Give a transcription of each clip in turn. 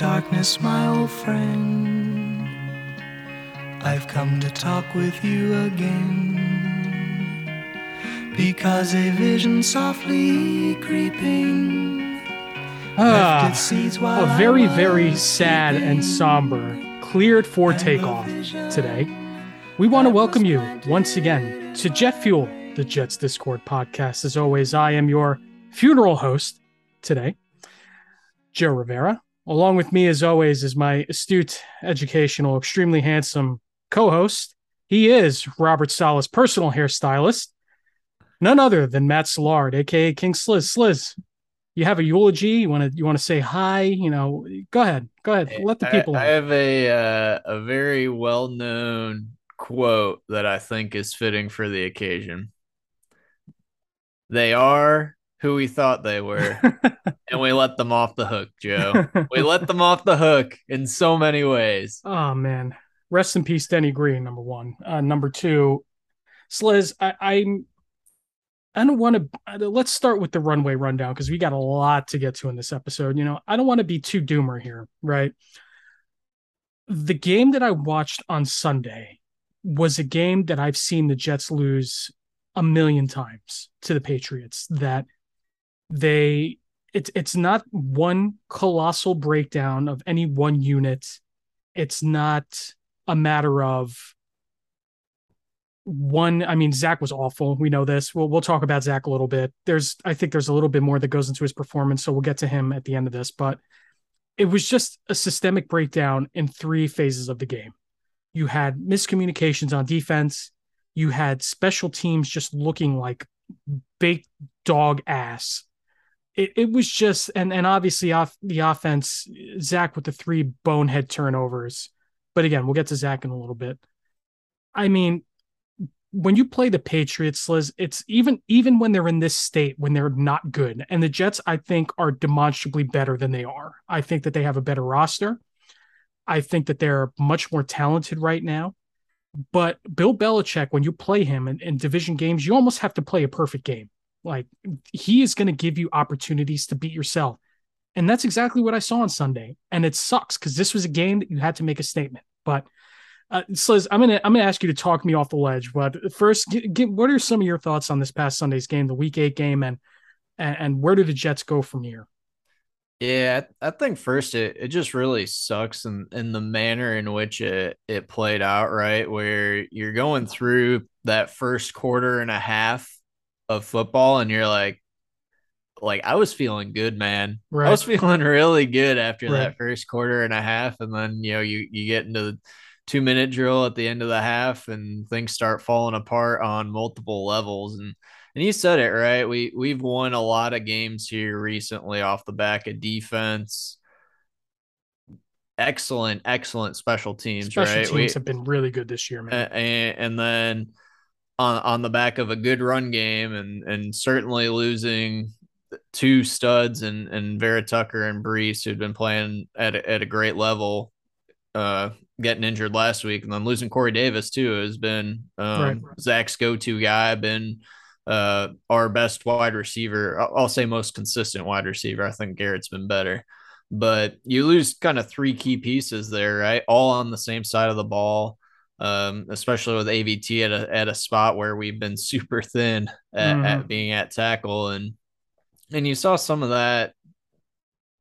darkness, my old friend. I've come to talk with you again. Because a vision softly creeping. Ah, left its seeds while a very, very sad and somber cleared for takeoff today. We want to welcome you once again to Jet Fuel, the Jets Discord podcast. As always, I am your funeral host today, Joe Rivera. Along with me, as always, is my astute, educational, extremely handsome co host. He is Robert Saleh's personal hairstylist, none other than Matt Szilard, aka King Sliz. Sliz, you have a eulogy. You want to you want to say hi. You know, go ahead, go ahead. Let the people I, know. have a uh, a very well known quote that I think is fitting for the occasion. They are who we thought they were, and we let them off the hook, Joe. we let them off the hook in so many ways. oh man, rest in peace, Denny Green. Number one. Uh, number two, Sliz. I, I'm. I don't want to. Let's start with the runway rundown because we got a lot to get to in this episode. You know, I don't want to be too doomer here, right? The game that I watched on Sunday was a game that I've seen the Jets lose a million times to the Patriots. That they it's it's not one colossal breakdown of any one unit. It's not a matter of one. I mean, Zach was awful. We know this. We'll we'll talk about Zach a little bit. There's I think there's a little bit more that goes into his performance, so we'll get to him at the end of this. But it was just a systemic breakdown in three phases of the game. You had miscommunications on defense. You had special teams just looking like baked dog ass. It, it was just and and obviously off the offense, Zach with the three bonehead turnovers. But again, we'll get to Zach in a little bit. I mean, when you play the Patriots, Sliz, it's even even when they're in this state, when they're not good, and the Jets, I think, are demonstrably better than they are. I think that they have a better roster. I think that they're much more talented right now. But Bill Belichick, when you play him in, in division games, you almost have to play a perfect game. Like he is going to give you opportunities to beat yourself. And that's exactly what I saw on Sunday. And it sucks because this was a game that you had to make a statement. But uh, Sliz, I'm gonna I'm gonna ask you to talk me off the ledge. But first, get, get, what are some of your thoughts on this past Sunday's game, the Week Eight game, and and, and where do the Jets go from here? Yeah, I think first it, it just really sucks in, in the manner in which it, it played out, right? Where you're going through that first quarter and a half of football and you're like, like I was feeling good, man. Right. I was feeling really good after Right. that first quarter and a half. And then, you know, you, you get into the two minute drill at the end of the half and things start falling apart on multiple levels. And and you said it right. We we've won a lot of games here recently off the back of defense. Excellent, excellent special teams, Special right? teams We- have been really good this year, man. and, and then on on the back of a good run game and and certainly losing two studs and and Vera Tucker and Breece who'd been playing at a, at a great level uh getting injured last week. And then losing Corey Davis too has been um Right. Zach's go-to guy been uh our best wide receiver. I'll, I'll say most consistent wide receiver. I think Garrett's been better. But you lose kind of three key pieces there right? All on the same side of the ball um, especially with AVT at a at a spot where we've been super thin at, Mhm. at being at tackle, and and you saw some of that,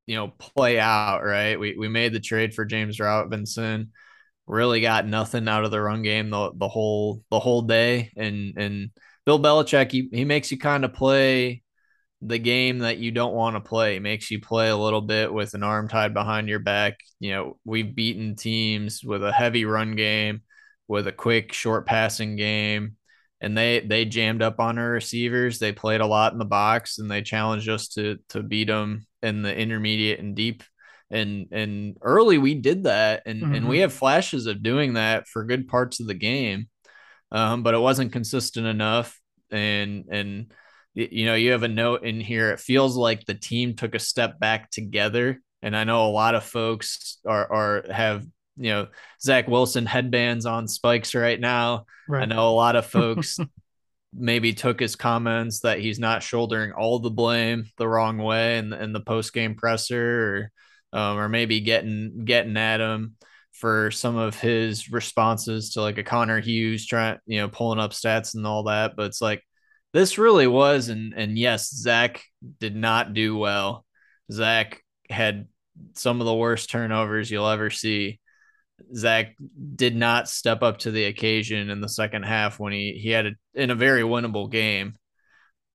you know, play out. Right, we we made the trade for James Robinson, really got nothing out of the run game the the whole the whole day, and and Bill Belichick he he makes you kind of play the game that you don't want to play He makes you play a little bit with an arm tied behind your back. You know, we've beaten teams with a heavy run game, with a quick short passing game, and they they jammed up on our receivers. They played a lot in the box, and they challenged us to to beat them in the intermediate and deep. And and early we did that, and and we Mhm. have flashes of doing that for good parts of the game, um, but it wasn't consistent enough. And and you know you have a note in here. It feels like the team took a step back together, and I know a lot of folks are are have you know Zach Wilson headbands on spikes right now. I know a lot of folks maybe took his comments that he's not shouldering all the blame the wrong way in, in the post game presser or um, or maybe getting getting at him for some of his responses to like a Connor Hughes trying, you know, pulling up stats and all that. But it's like this really was, and and yes, Zach did not do well. Zach had some of the worst turnovers you'll ever see. Zach did not step up to the occasion in the second half when he he had a, in a very winnable game.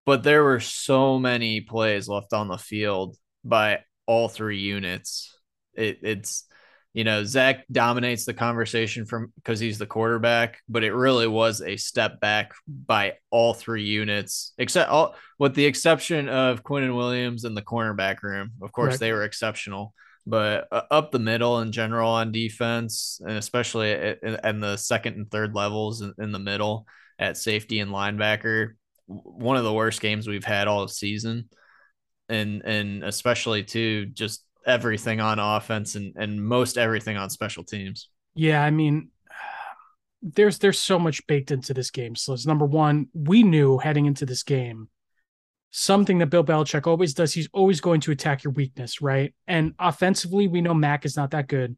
But there were so many plays left on the field by all three units. It, it's you know, Zach dominates the conversation from because he's the quarterback, but it really was a step back by all three units, except all with the exception of Quinn and Williams in the cornerback room. Of course, right. they were exceptional, but uh, up the middle in general on defense, and especially in, the second and third levels in, in the middle at safety and linebacker, one of the worst games we've had all season and and especially too just everything on offense and and most everything on special teams. Yeah, I mean, there's there's so much baked into this game. So it's number one, we knew heading into this game something that Bill Belichick always does. He's always going to attack your weakness, right? And offensively, we know Mac is not that good,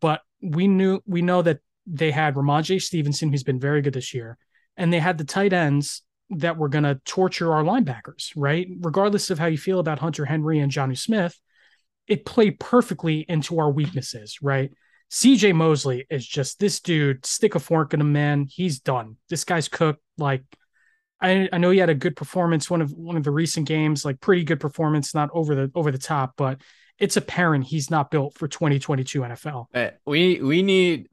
but we knew we know that they had Rhamondre Stevenson, who's been very good this year, and they had the tight ends that were going to torture our linebackers, right? Regardless of how you feel about Hunter Henry and Jonnu Smith, it played perfectly into our weaknesses, right? CJ Mosley is just this dude, stick a fork in a man. He's done. This guy's cooked. Like, I, I know he had a good performance, one of one of the recent games, like pretty good performance, not over the over the top, but it's apparent he's not built for 2022 NFL. Uh, we we need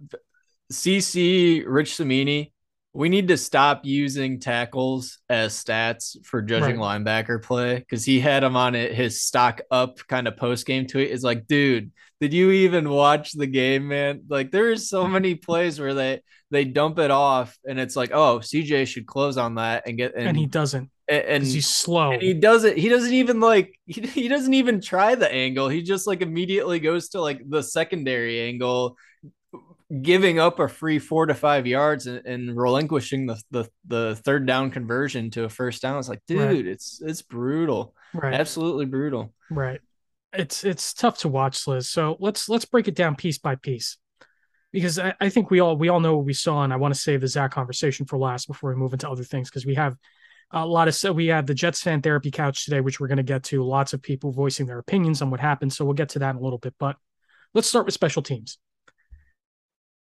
CC Rich Cimini we need to stop using tackles as stats for judging right. linebacker play because he had him on it his stock up kind of post game tweet is like dude did you even watch the game man like there there's so many plays where they they dump it off and it's like oh cj should close on that and get and, and he doesn't and, and he's slow and he doesn't he doesn't even like he, he doesn't even try the angle he just like immediately goes to like the secondary angle giving up a free four to five yards and, and relinquishing the, the, the third down conversion to a first down. It's like, dude, right. it's it's brutal. Right. Absolutely brutal. Right. It's it's tough to watch, Sliz. So let's let's break it down piece by piece. Because I, I think we all we all know what we saw, and I want to save the Zach conversation for last before we move into other things because we have a lot of so we have the Jets fan therapy couch today, which we're going to get to. Lots of people voicing their opinions on what happened, so we'll get to that in a little bit. But let's start with special teams.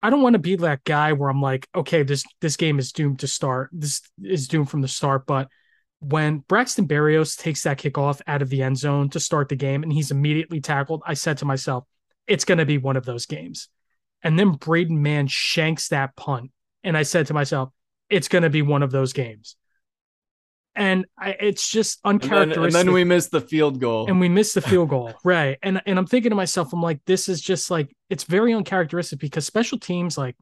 I don't want to be that guy where I'm like, okay, this this game is doomed to start. This is doomed from the start. But when Braxton Berrios takes that kickoff out of the end zone to start the game and he's immediately tackled, I said to myself, it's going to be one of those games. And then Braden Mann shanks that punt. And I said to myself, it's going to be one of those games and I, it's just uncharacteristic. And then, and then, we missed the field goal, and we missed the field goal, right? And and I'm thinking to myself, I'm like, this is just like it's very uncharacteristic because special teams, like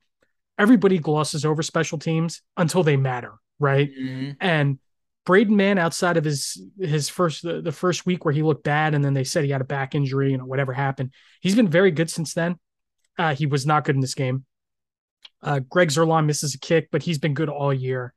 everybody glosses over special teams until they matter, right? Mm-hmm. And Braden Mann, outside of his his first the, the first week where he looked bad, and then they said he had a back injury, you know, whatever happened, he's been very good since then. Uh, he was not good in this game. Uh, Greg Zuerlein misses a kick, but he's been good all year.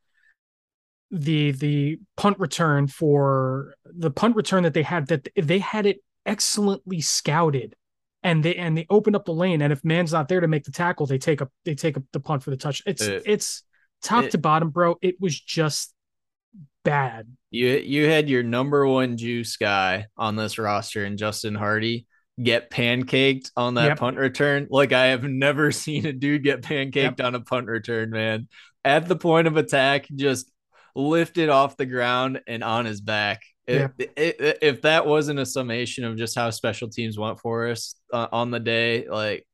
The the punt return for the punt return that they had that they had it excellently scouted and they and they opened up the lane. And if Mann's not there to make the tackle they take up they take up the punt for the touch. It's it, it's top it, to bottom bro. It was just bad. You you had your number one juice guy on this roster and Justin Hardy get pancaked on that yep. punt return like I have never seen a dude get pancaked yep. on a punt return man at the point of attack just lifted off the ground and on his back. Yeah. It, it, if that wasn't a summation of just how special teams went for us uh, on the day, like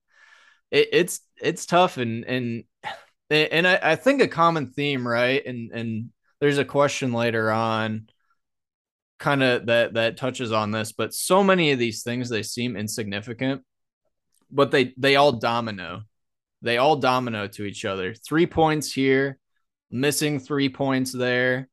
it's it's tough and and and I, I think a common theme, right? And and there's a question later on kind of that that touches on this but so many of these things they seem insignificant but they they all domino they all domino to each other three points here missing three points there,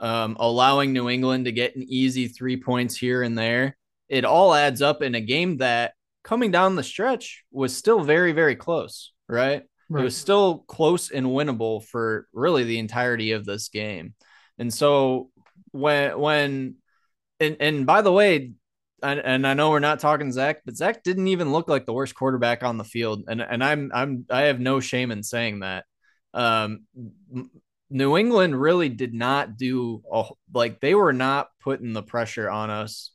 um, allowing New England to get an easy three points here and there. It all adds up in a game that coming down the stretch was still very, very close, right? right? It was still close and winnable for really the entirety of this game. And so when when and and by the way, and, and I know we're not talking Zach, but Zach didn't even look like the worst quarterback on the field, and and I'm I'm I have no shame in saying that. Um, New England really did not do a, like they were not putting the pressure on us,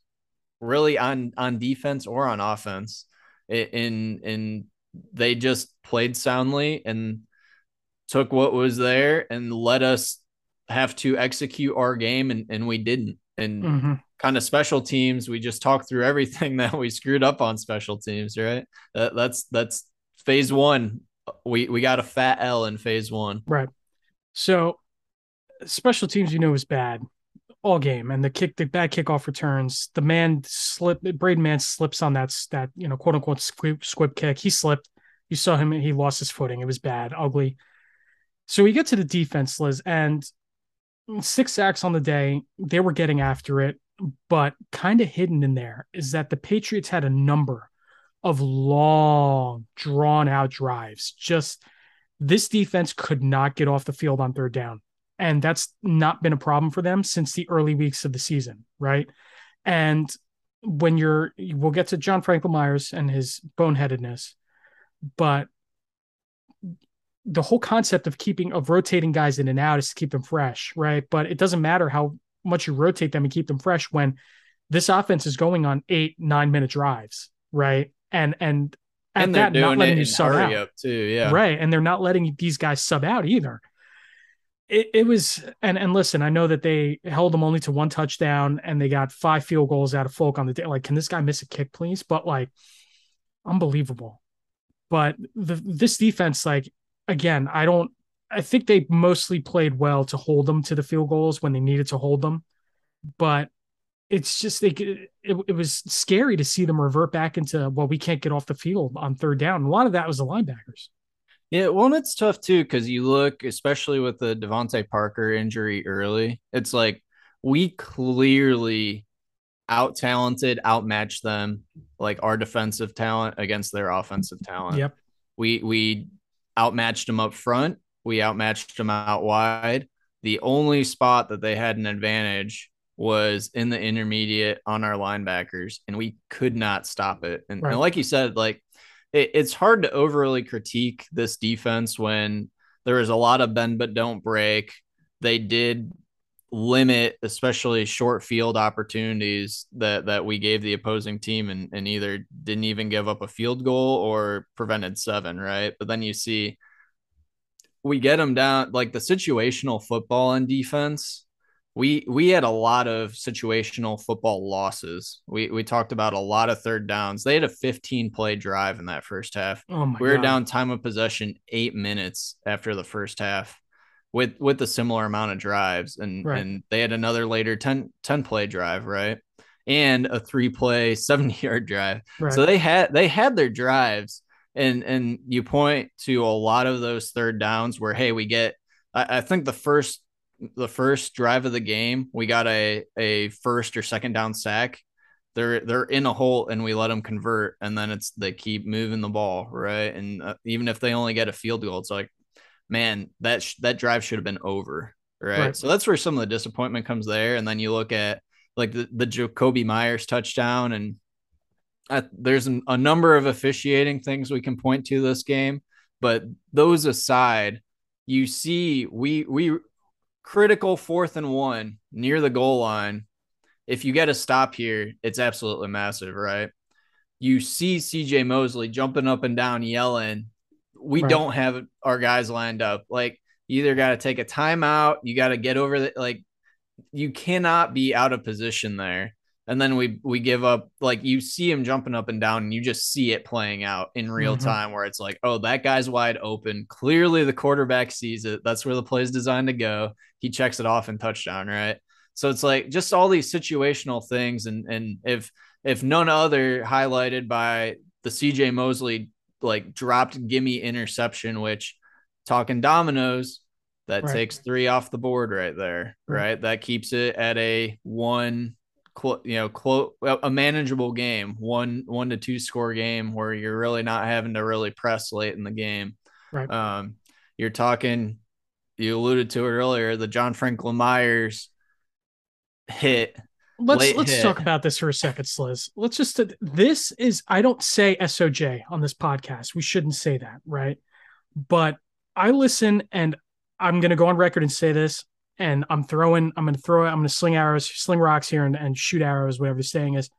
really on on defense or on offense. In in they just played soundly and took what was there and let us have to execute our game, and and we didn't. And mm-hmm kind of special teams, we just talked through everything that we screwed up on special teams, right? That, that's that's phase one. We we got a fat L in phase one. Right. So special teams, you know, is bad all game, and the kick, the bad kickoff returns. The Mann slip, Braden Mann slips on that that you know quote unquote squib, squib kick. He slipped. You saw him. He lost his footing. It was bad, ugly. So we get to the defense, Sliz, and six sacks on the day. They were getting after it but kind of hidden in there is that the Patriots had a number of long, drawn out drives. Just this defense could not get off the field on third down. And that's not been a problem for them since the early weeks of the season, right? And when you're, we'll get to John Franklin Myers and his boneheadedness, but the whole concept of keeping, of rotating guys in and out is to keep them fresh, right? But it doesn't matter how much you rotate them and keep them fresh when this offense is going on eight, nine minute drives, right? And and at and that, not letting you sub out too, yeah, right. And they're not letting these guys sub out either. It, it was and and listen, I know that they held them only to one touchdown and they got five field goals out of Folk on the day. Like, can this guy miss a kick, please? But like, unbelievable. But the this defense, like, again, I don't I think they mostly played well to hold them to the field goals when they needed to hold them, but it's just like it, it was scary to see them revert back into well, we can't get off the field on third down. A lot of that was the linebackers. Yeah, well, and it's tough too because you look, especially with the DeVante Parker injury early. It's like we clearly out talented, outmatched them, like our defensive talent against their offensive talent. Yep. We we outmatched them up front we outmatched them out wide. The only spot that they had an advantage was in the intermediate on our linebackers, and we could not stop it. And, right. and like you said, like it, it's hard to overly critique this defense when there is a lot of bend but don't break. They did limit especially short field opportunities that that we gave the opposing team and, and either didn't even give up a field goal or prevented seven right but then you see we get them down like the situational football on defense. We we had a lot of situational football losses. We we talked about a lot of third downs. They had a 15 play drive in that first half. Oh my we were God. down time of possession eight minutes after the first half with with a similar amount of drives and right. and they had another later 10 10 play drive right and a three play 70 yard drive right. so they had they had their drives and and you point to a lot of those third downs where hey we get I, I, think the first the first drive of the game we got a a first or second down sack they're they're in a hole and we let them convert and then it's they keep moving the ball right and uh, even if they only get a field goal it's like man that sh- that drive should have been over right? right? so that's where some of the disappointment comes there and then you look at like the, the Jakobi Meyers touchdown and there's an, a number of officiating things we can point to this game, but those aside, you see we we critical fourth and one near the goal line. If you get a stop here, it's absolutely massive, right? You see CJ Mosley jumping up and down yelling, we right. don't have our guys lined up. Like you either got to take a timeout, you got to get over the like you cannot be out of position there and then we we give up like you see him jumping up and down and you just see it playing out in real mm-hmm. time where it's like oh that guy's wide open clearly the quarterback sees it that's where the play is designed to go he checks it off and touchdown right so it's like just all these situational things and and if if none other highlighted by the CJ Mosley like dropped gimme interception which talking dominoes that right. takes three off the board right there right. right that keeps it at a one you know, quote a manageable game, one one to two score game where you're really not having to really press late in the game. Right. Um, you're talking. You alluded to it earlier. The John Franklin Myers hit let's let's hit. talk about this for a second, Sliz. Let's just this is I don't say SOJ on this podcast. We shouldn't say that, right? But I listen and I'm gonna go on record and say this, and I'm throwing, I'm gonna throw I'm gonna sling arrows, sling rocks here and, and shoot arrows, whatever the saying is.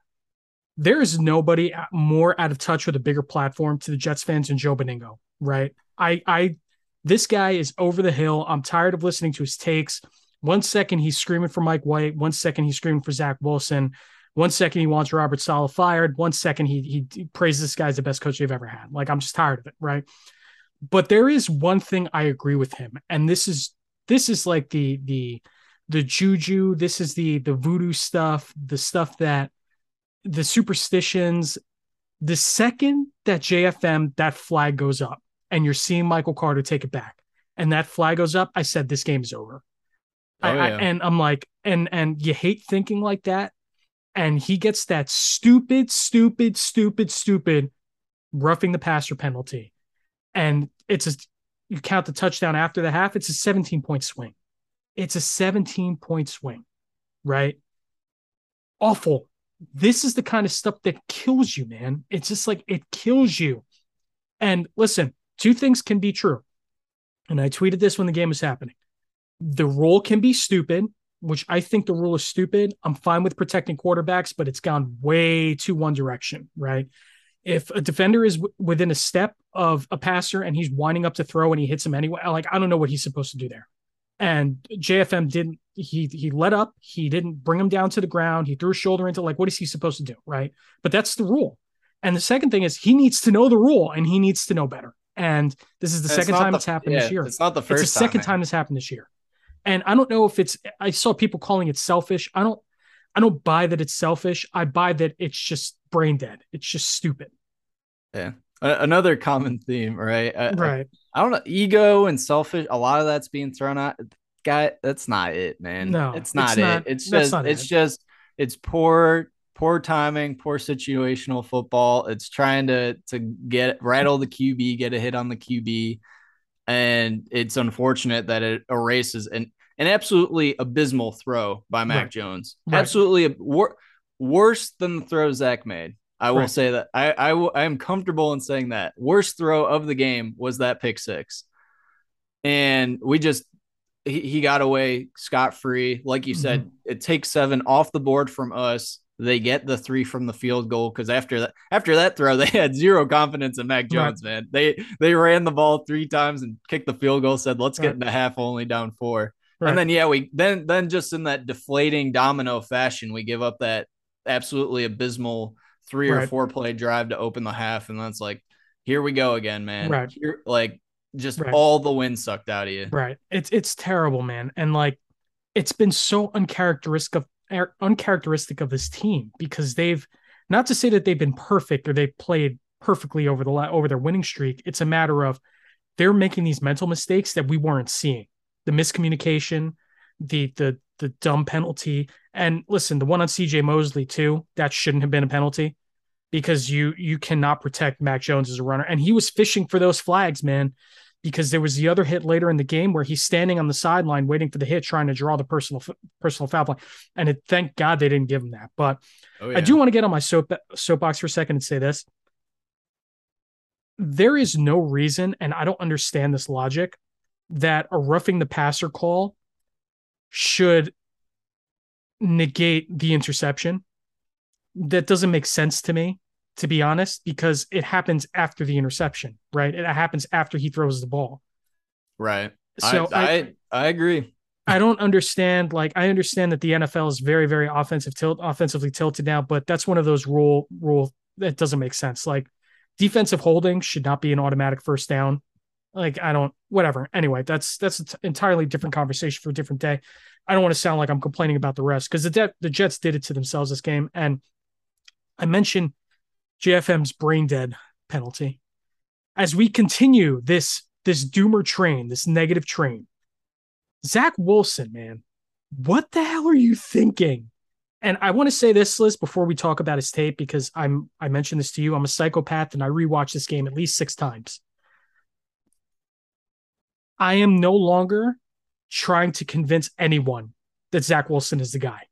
There is nobody more out of touch with a bigger platform to the Jets fans than Joe Benigno, right? I I this guy is over the hill. I'm tired of listening to his takes. One second he's screaming for Mike White. One second he's screaming for Zach Wilson. One second he wants Robert Saleh fired. One second he, he praises this guy's the best coach they've ever had. Like I'm just tired of it, right? But there is one thing I agree with him, and this is this is like the the the juju. This is the the voodoo stuff, the stuff that the superstitions. The second that JFM that flag goes up, and you're seeing Michael Carter take it back, and that flag goes up, I said this game is over. Oh, I, I, and I'm like, and and you hate thinking like that. And he gets that stupid, stupid, stupid, stupid roughing the passer penalty. And it's a you count the touchdown after the half, it's a 17 point swing. It's a 17 point swing, right? Awful. This is the kind of stuff that kills you, man. It's just like it kills you. And listen, two things can be true. And I tweeted this when the game was happening. The rule can be stupid, which I think the rule is stupid. I'm fine with protecting quarterbacks, but it's gone way too one direction, right? If a defender is w- within a step of a passer and he's winding up to throw and he hits him anyway, like I don't know what he's supposed to do there. And JFM didn't. He he let up. He didn't bring him down to the ground. He threw his shoulder into like what is he supposed to do, right? But that's the rule. And the second thing is he needs to know the rule and he needs to know better. And this is the It's second time the- it's happened yeah, this year. It's not the first. It's the second man. time this happened this year. And I don't know if it's I saw people calling it selfish. I don't I don't buy that it's selfish. I buy that it's just brain dead. It's just stupid. Yeah. Another common theme, right? I, I- Right. I don't know. Ego and selfish. A lot of that's being thrown out. Guy, that's not it, man. No, it's not it's it. not- it's just, it's it. just, it's poor, poor timing, poor situational football. It's trying to to get rattle the QB, get a hit on the QB, and it's unfortunate that it erases an an absolutely abysmal throw by Mac Right. Jones. Right. Absolutely wor- worse than the throw Zach made. I will Right. say that I I will- I am comfortable in saying that worst throw of the game was that pick six, and we just he, he got away scot free. Like you said, mm-hmm. it takes seven off the board from us. They get the three from the field goal because after that after that throw, they had zero confidence in Mac Right. Jones. Man, they they ran the ball three times and kicked the field goal. Said let's Right. get into half only down four. Right. And then yeah, we then then just in that deflating domino fashion, we give up that absolutely abysmal three or four play drive to open the half, and that's like, here we go again, man. Right. Here, like just Right. all the wind sucked out of you. Right. It's it's terrible, man. And like it's been so uncharacteristic of uncharacteristic of this team because they've not to say that they've been perfect or they've played perfectly over the over their winning streak. It's a matter of they're making these mental mistakes that we weren't seeing. The miscommunication, the the the dumb penalty. And listen, the one on CJ Mosley too, that shouldn't have been a penalty because you you cannot protect Mac Jones as a runner. And he was fishing for those flags, man because there was the other hit later in the game where he's standing on the sideline waiting for the hit, trying to draw the personal personal foul play. And it, thank God they didn't give him that. But Oh, I do want to get on my soap soapbox for a second and say this: there is no reason, and I don't understand this logic, that a roughing the passer call should negate the interception. That doesn't make sense to me to be honest, because it happens after the interception, right? It happens after he throws the ball. right. So I, I, I agree. I don't understand. Like, I understand that the NFL is very, very offensive tilt, offensively tilted now, but that's one of those rule rule that doesn't make sense. Like, defensive holding should not be an automatic first down. Like, I don't. Whatever. Anyway, that's that's an entirely different conversation for a different day. I don't want to sound like I'm complaining about the rest because the De- the Jets did it to themselves this game, and I mentioned JFM's brain dead penalty. As we continue this this doomer train, this negative train, Zach Wilson, man, what the hell are you thinking? And I want to say this, Sliz, before we talk about his tape, because I'm I mentioned this to you. I'm a psychopath and I rewatched this game at least six times. I am no longer trying to convince anyone that Zach Wilson is the guy.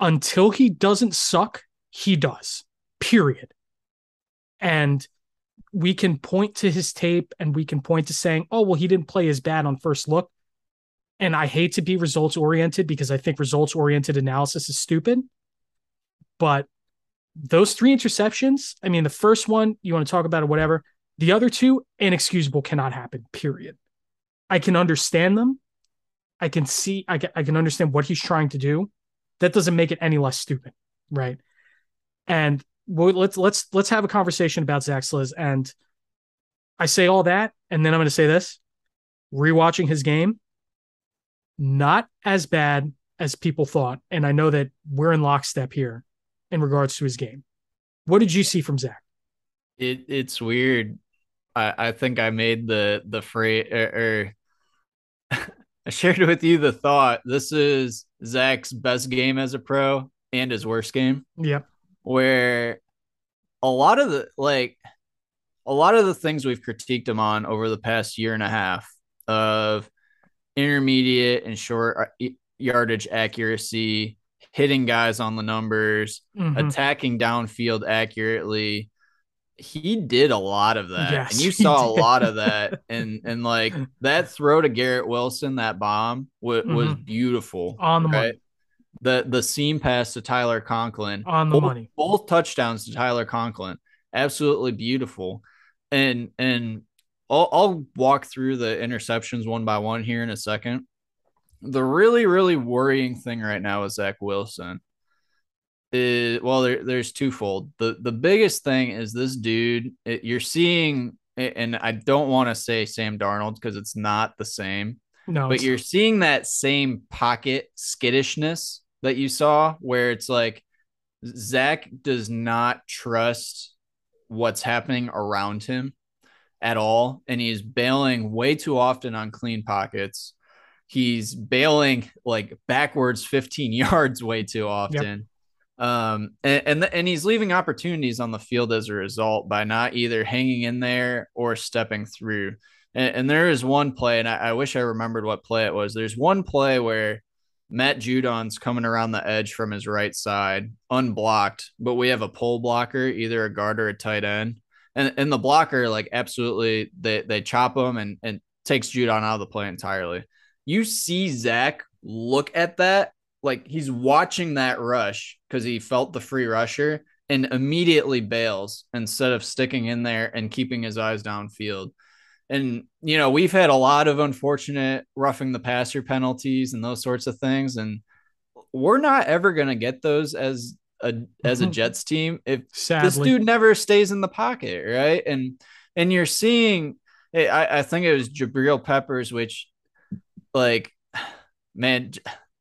until he doesn't suck, he does. Period. And we can point to his tape and we can point to saying, oh, well, he didn't play as bad on first look. And I hate to be results oriented because I think results oriented analysis is stupid. But those three interceptions, I mean, the first one, you want to talk about it, whatever. The other two, inexcusable, cannot happen, period. I can understand them. I can see, I can, I can understand what he's trying to do. That doesn't make it any less stupid, right? And well, let's let's let's have a conversation about Zach Sliz. And I say all that, and then I'm going to say this: rewatching his game, not as bad as people thought, and I know that we're in lockstep here in regards to his game. What did you see from Zach? It it's weird. I I think I made the the phrase or, er, or er, I shared with you the thought. This is Zach's best game as a pro and his worst game. Yep. Where a lot of the like a lot of the things we've critiqued him on over the past year and a half of intermediate and short uh, yardage accuracy, hitting guys on the numbers, mm-hmm. attacking downfield accurately. He did a lot of that. Yes, and you saw a lot of that. And and like that throw to Garrett Wilson, that bomb w- mm-hmm. was beautiful. On the right? The the seam pass to Tyler Conklin. On the both, money. Both touchdowns to Tyler Conklin. Absolutely beautiful. And and I'll, I'll walk through the interceptions one by one here in a second. The really, really worrying thing right now is Zach Wilson. Is well, there, there's twofold. The the biggest thing is this dude. It, you're seeing, and I don't want to say Sam Darnold because it's not the same. No, but you're seeing that same pocket skittishness that you saw, where it's like Zach does not trust what's happening around him at all, and he's bailing way too often on clean pockets. He's bailing like backwards 15 yards way too often. Yep. Um, and, and, and he's leaving opportunities on the field as a result by not either hanging in there or stepping through. And, and there is one play, and I, I wish I remembered what play it was. There's one play where Matt Judon's coming around the edge from his right side, unblocked, but we have a pull blocker, either a guard or a tight end and and the blocker like absolutely they they chop him and and takes Judon out of the play entirely. You see Zach look at that like he's watching that rush because he felt the free rusher and immediately bails instead of sticking in there and keeping his eyes downfield. And you know we've had a lot of unfortunate roughing the passer penalties and those sorts of things, and we're not ever going to get those as a as a mm-hmm. Jets team if Sadly. this dude never stays in the pocket, right? And and you're seeing, I, I think it was Jabril Peppers, which like, man,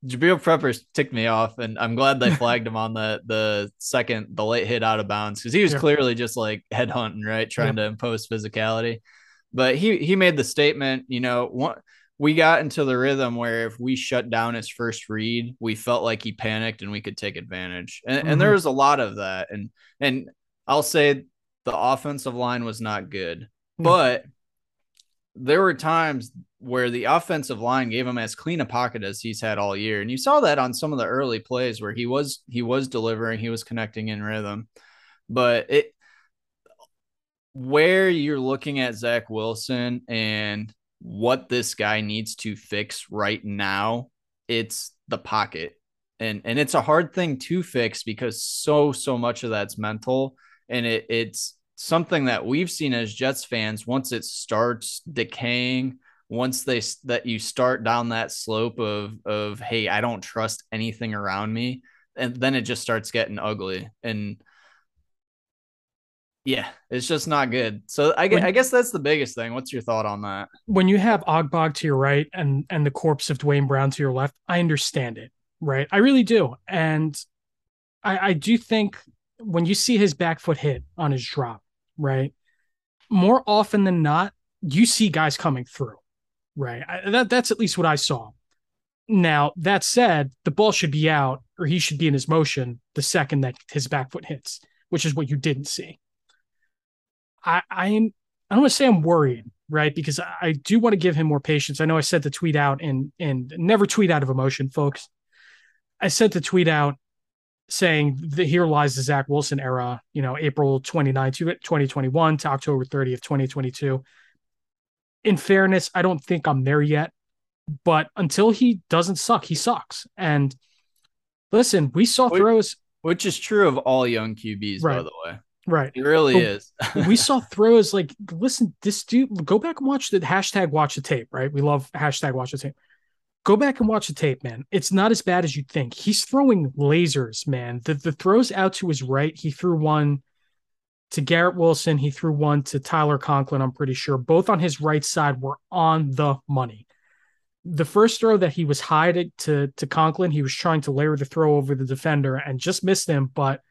Jabril Peppers ticked me off, and I'm glad they flagged him on the the second the late hit out of bounds because he was yeah. clearly just like head hunting, right, trying yeah. to impose physicality. But he he made the statement, you know, one we got into the rhythm where if we shut down his first read, we felt like he panicked and we could take advantage. And, mm-hmm. and there was a lot of that. And and I'll say the offensive line was not good, but there were times where the offensive line gave him as clean a pocket as he's had all year. And you saw that on some of the early plays where he was he was delivering, he was connecting in rhythm. But it where you're looking at Zach Wilson and what this guy needs to fix right now, it's the pocket. And and it's a hard thing to fix because so so much of that's mental and it it's something that we've seen as Jets fans once it starts decaying, once they that you start down that slope of of hey, I don't trust anything around me, and then it just starts getting ugly. And yeah, it's just not good. So I, when, I guess that's the biggest thing. What's your thought on that? When you have Ogbuehi to your right and and the corpse of Duane Brown to your left, I understand it, right? I really do, and I I do think when you see his back foot hit on his drop, right, more often than not, you see guys coming through, right? I, that that's at least what I saw. Now that said, the ball should be out, or he should be in his motion the second that his back foot hits, which is what you didn't see. I, I'm I don't want to say I'm worried, right? Because I do want to give him more patience. I know I sent the tweet out and and never tweet out of emotion, folks. I sent the tweet out saying that here lies the Zach Wilson era, you know, April 29, 2021 to October 30th, 2022. In fairness, I don't think I'm there yet, but until he doesn't suck, he sucks. And listen, we saw Which- throws, Which is true of all young QBs, by the way. Right? It really But is. we saw throws like listen this dude go back and watch the hashtag watch the tape right? We love hashtag watch the tape. Go back and watch the tape man. It's not as bad as you think. He's throwing lasers man. The, the throws out to his right he threw one to garrett wilson he threw one to tyler conklin i'm pretty sure. Both on his right side were on the money. The first throw that he was high to, to, to conklin he was trying to layer the throw over the defender and just missed him but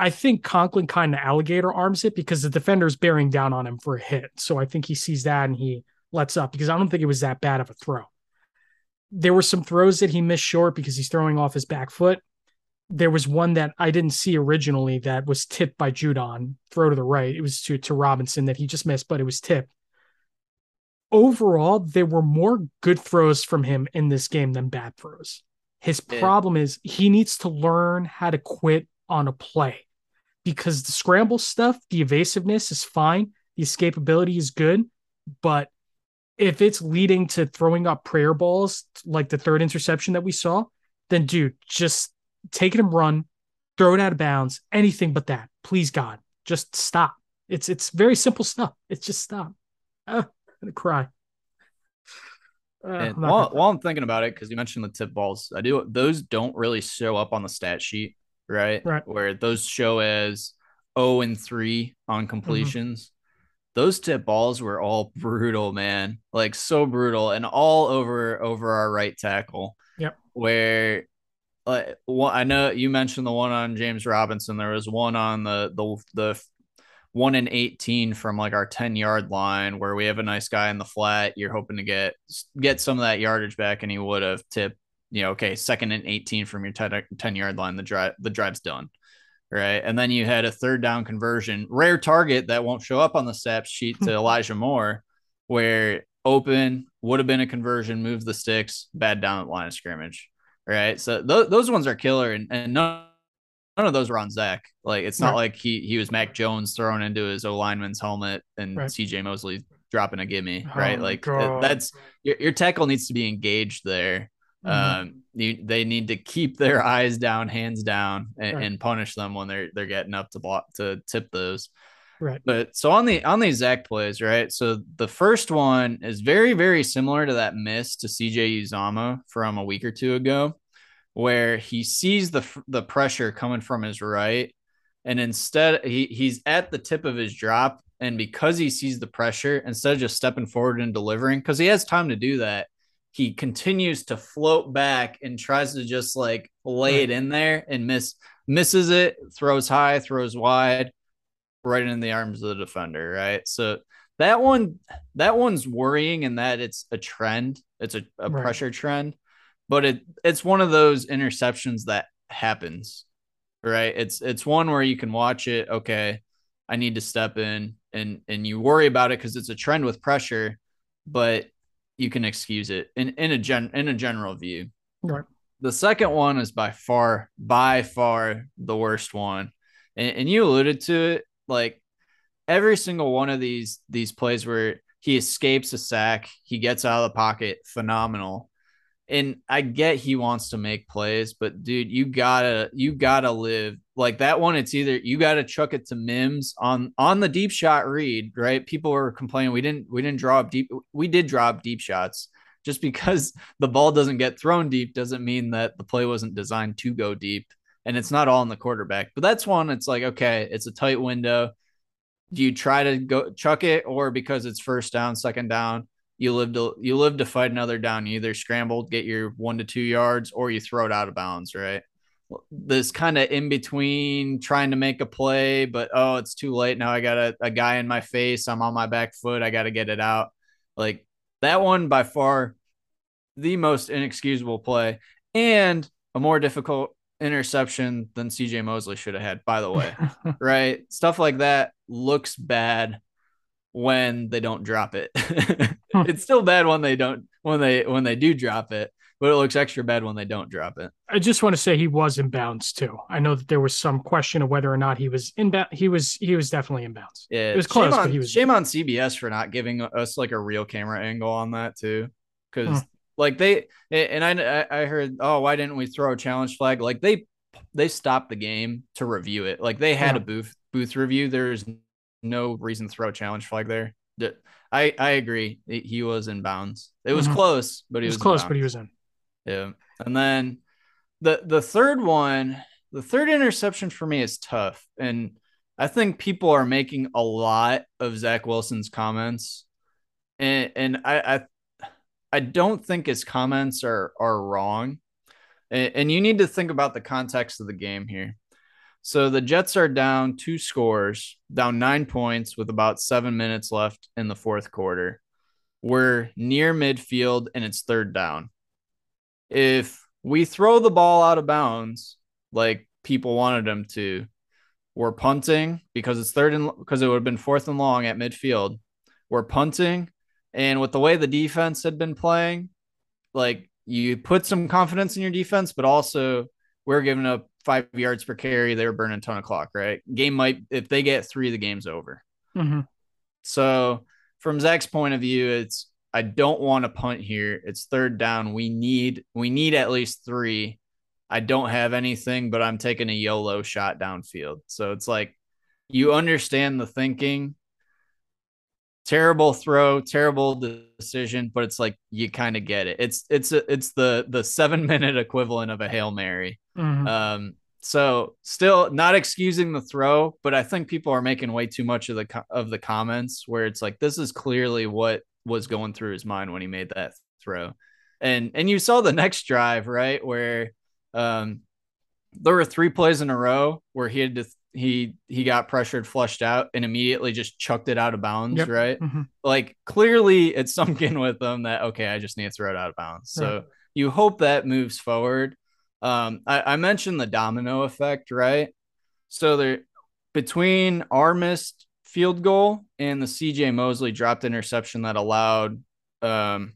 I think Conklin kind of alligator arms it because the defender's bearing down on him for a hit. So I think he sees that and he lets up because I don't think it was that bad of a throw. There were some throws that he missed short because he's throwing off his back foot. There was one that I didn't see originally that was tipped by Judon, throw to the right. It was to, to Robinson that he just missed, but it was tipped. Overall, there were more good throws from him in this game than bad throws. His problem is he needs to learn how to quit on a play because the scramble stuff, the evasiveness is fine, the escapability is good, but if it's leading to throwing up prayer balls like the third interception that we saw, then dude, just take it and run, throw it out of bounds, anything but that. Please God, just stop. It's it's very simple stuff. It's just stop. Oh, I'm gonna cry. Uh, I'm while, gonna- while I'm thinking about it, because you mentioned the tip balls, I do those don't really show up on the stat sheet, right? Right. Where those show as 0 and 3 on Mm-hmm. completions. Those tip balls were all brutal, man. Like so brutal and all over over our right tackle. Yep. Where like one, I know you mentioned the one on James Robinson. There was one on the the the one in 18 from like our 10 yard line where we have a nice guy in the flat. You're hoping to get get some of that yardage back, and he would have tipped, you know, okay, second and 18 from your 10, 10 yard line. The drive the drive's done. Right. And then you had a third down conversion, rare target that won't show up on the stat sheet to Elijah Moore, where open would have been a conversion, move the sticks, bad down at line of scrimmage. Right. So th- those ones are killer. And, and none, none of those were on Zach. Like it's not Right. like he he was Mac Jones thrown into his O lineman's helmet and Right. CJ Mosley dropping a gimme. Oh right. my Like God. that's your, your tackle needs to be engaged there. Mhm. Um, you, they need to keep their eyes down, hands down, and, Right. and punish them when they're they're getting up to block to tip those. right. But so on the on these Zach plays, right? So the first one is very very similar to that miss to CJ Uzomah from a week or two ago, where he sees the the pressure coming from his right, and instead he he's at the tip of his drop, and because he sees the pressure, instead of just stepping forward and delivering, because he has time to do that, he continues to float back and tries to just like lay it in there and miss misses it, throws high, throws wide, right in the arms of the defender, right? So that one that one's worrying in that it's a trend. It's a, a Right. pressure trend, but it it's one of those interceptions that happens. Right? It's it's one where you can watch it, okay, I need to step in and and you worry about it because it's a trend with pressure, but you can excuse it in in a gen in a general view. Right. The second one is by far by far the worst one, and, and you alluded to it. Like every single one of these these plays where he escapes a sack, he gets out of the pocket, phenomenal. And I get he wants to make plays, but dude, you gotta you gotta live like that one. It's either you gotta chuck it to Mims on on the deep shot read, right? People were complaining we didn't we didn't draw up deep. We did draw up deep shots. Just because the ball doesn't get thrown deep doesn't mean that the play wasn't designed to go deep. And it's not all in the quarterback. But that's one. It's like okay, it's a tight window. Do you try to go chuck it, or because it's first down, second down, you live to you live to fight another down. You either scramble, get your one to two yards, or you throw it out of bounds, right? This kind of in between trying to make a play, but oh, it's too late. Now I got a, a guy in my face. I'm on my back foot. I got to get it out. Like that one by far the most inexcusable play and a more difficult interception than CJ Mosley should have had, by the way. right? Stuff like that looks bad when they don't drop it. it's still bad when they don't when they when they do drop it. but it looks extra bad when they don't drop it. I just want to say he was in bounds too. I know that there was some question of whether or not he was in bounds. He was he was definitely in bounds. Yeah, It was close, on, but he was- shame on CBS for not giving us like a real camera angle on that too, because Hmm. like they and I I heard oh why didn't we throw a challenge flag like they they stopped the game to review it like they had Yeah. a booth booth review. There's no reason to throw a challenge flag there. I I agree. He was in bounds. It was Mhm. close, but He was in close, but he was in. Yeah. And then the the third one, the third interception for me is tough. And I think people are making a lot of Zach Wilson's comments. And and I I, I don't think his comments are are wrong. And, and you need to think about the context of the game here. So the Jets are down two scores, down nine points with about seven minutes left in the fourth quarter. We're near midfield and it's third down if we throw the ball out of bounds like people wanted them to, we're punting because it's third and because it would have been fourth and long at midfield. We're punting, and with the way the defense had been playing, like you put some confidence in your defense, but also we're giving up five yards per carry. They were burning a ton of clock, right? Game might if they get three, the game's over. Mhm. So from Zach's point of view, it's I don't want to punt here. It's third down. We need we need at least three. I don't have anything, but I'm taking a YOLO shot downfield. So it's like you understand the thinking. Terrible throw, terrible decision, but it's like you kind of get it. It's it's it's the the seven minute equivalent of a hail mary. Mhm. Um, so still not excusing the throw, but I think people are making way too much of the co- of the comments where it's like this is clearly what was going through his mind when he made that throw. And and you saw the next drive, right, where um there were three plays in a row where he had to he he got pressured, flushed out, and immediately just chucked it out of bounds, Yep. right? Mhm. like clearly it's sunk in with them that okay, I just need to throw it out of bounds. So Right. you hope that moves forward. Um, I, I mentioned the domino effect, right? So there between our missed field goal and the CJ Mosley dropped interception that allowed um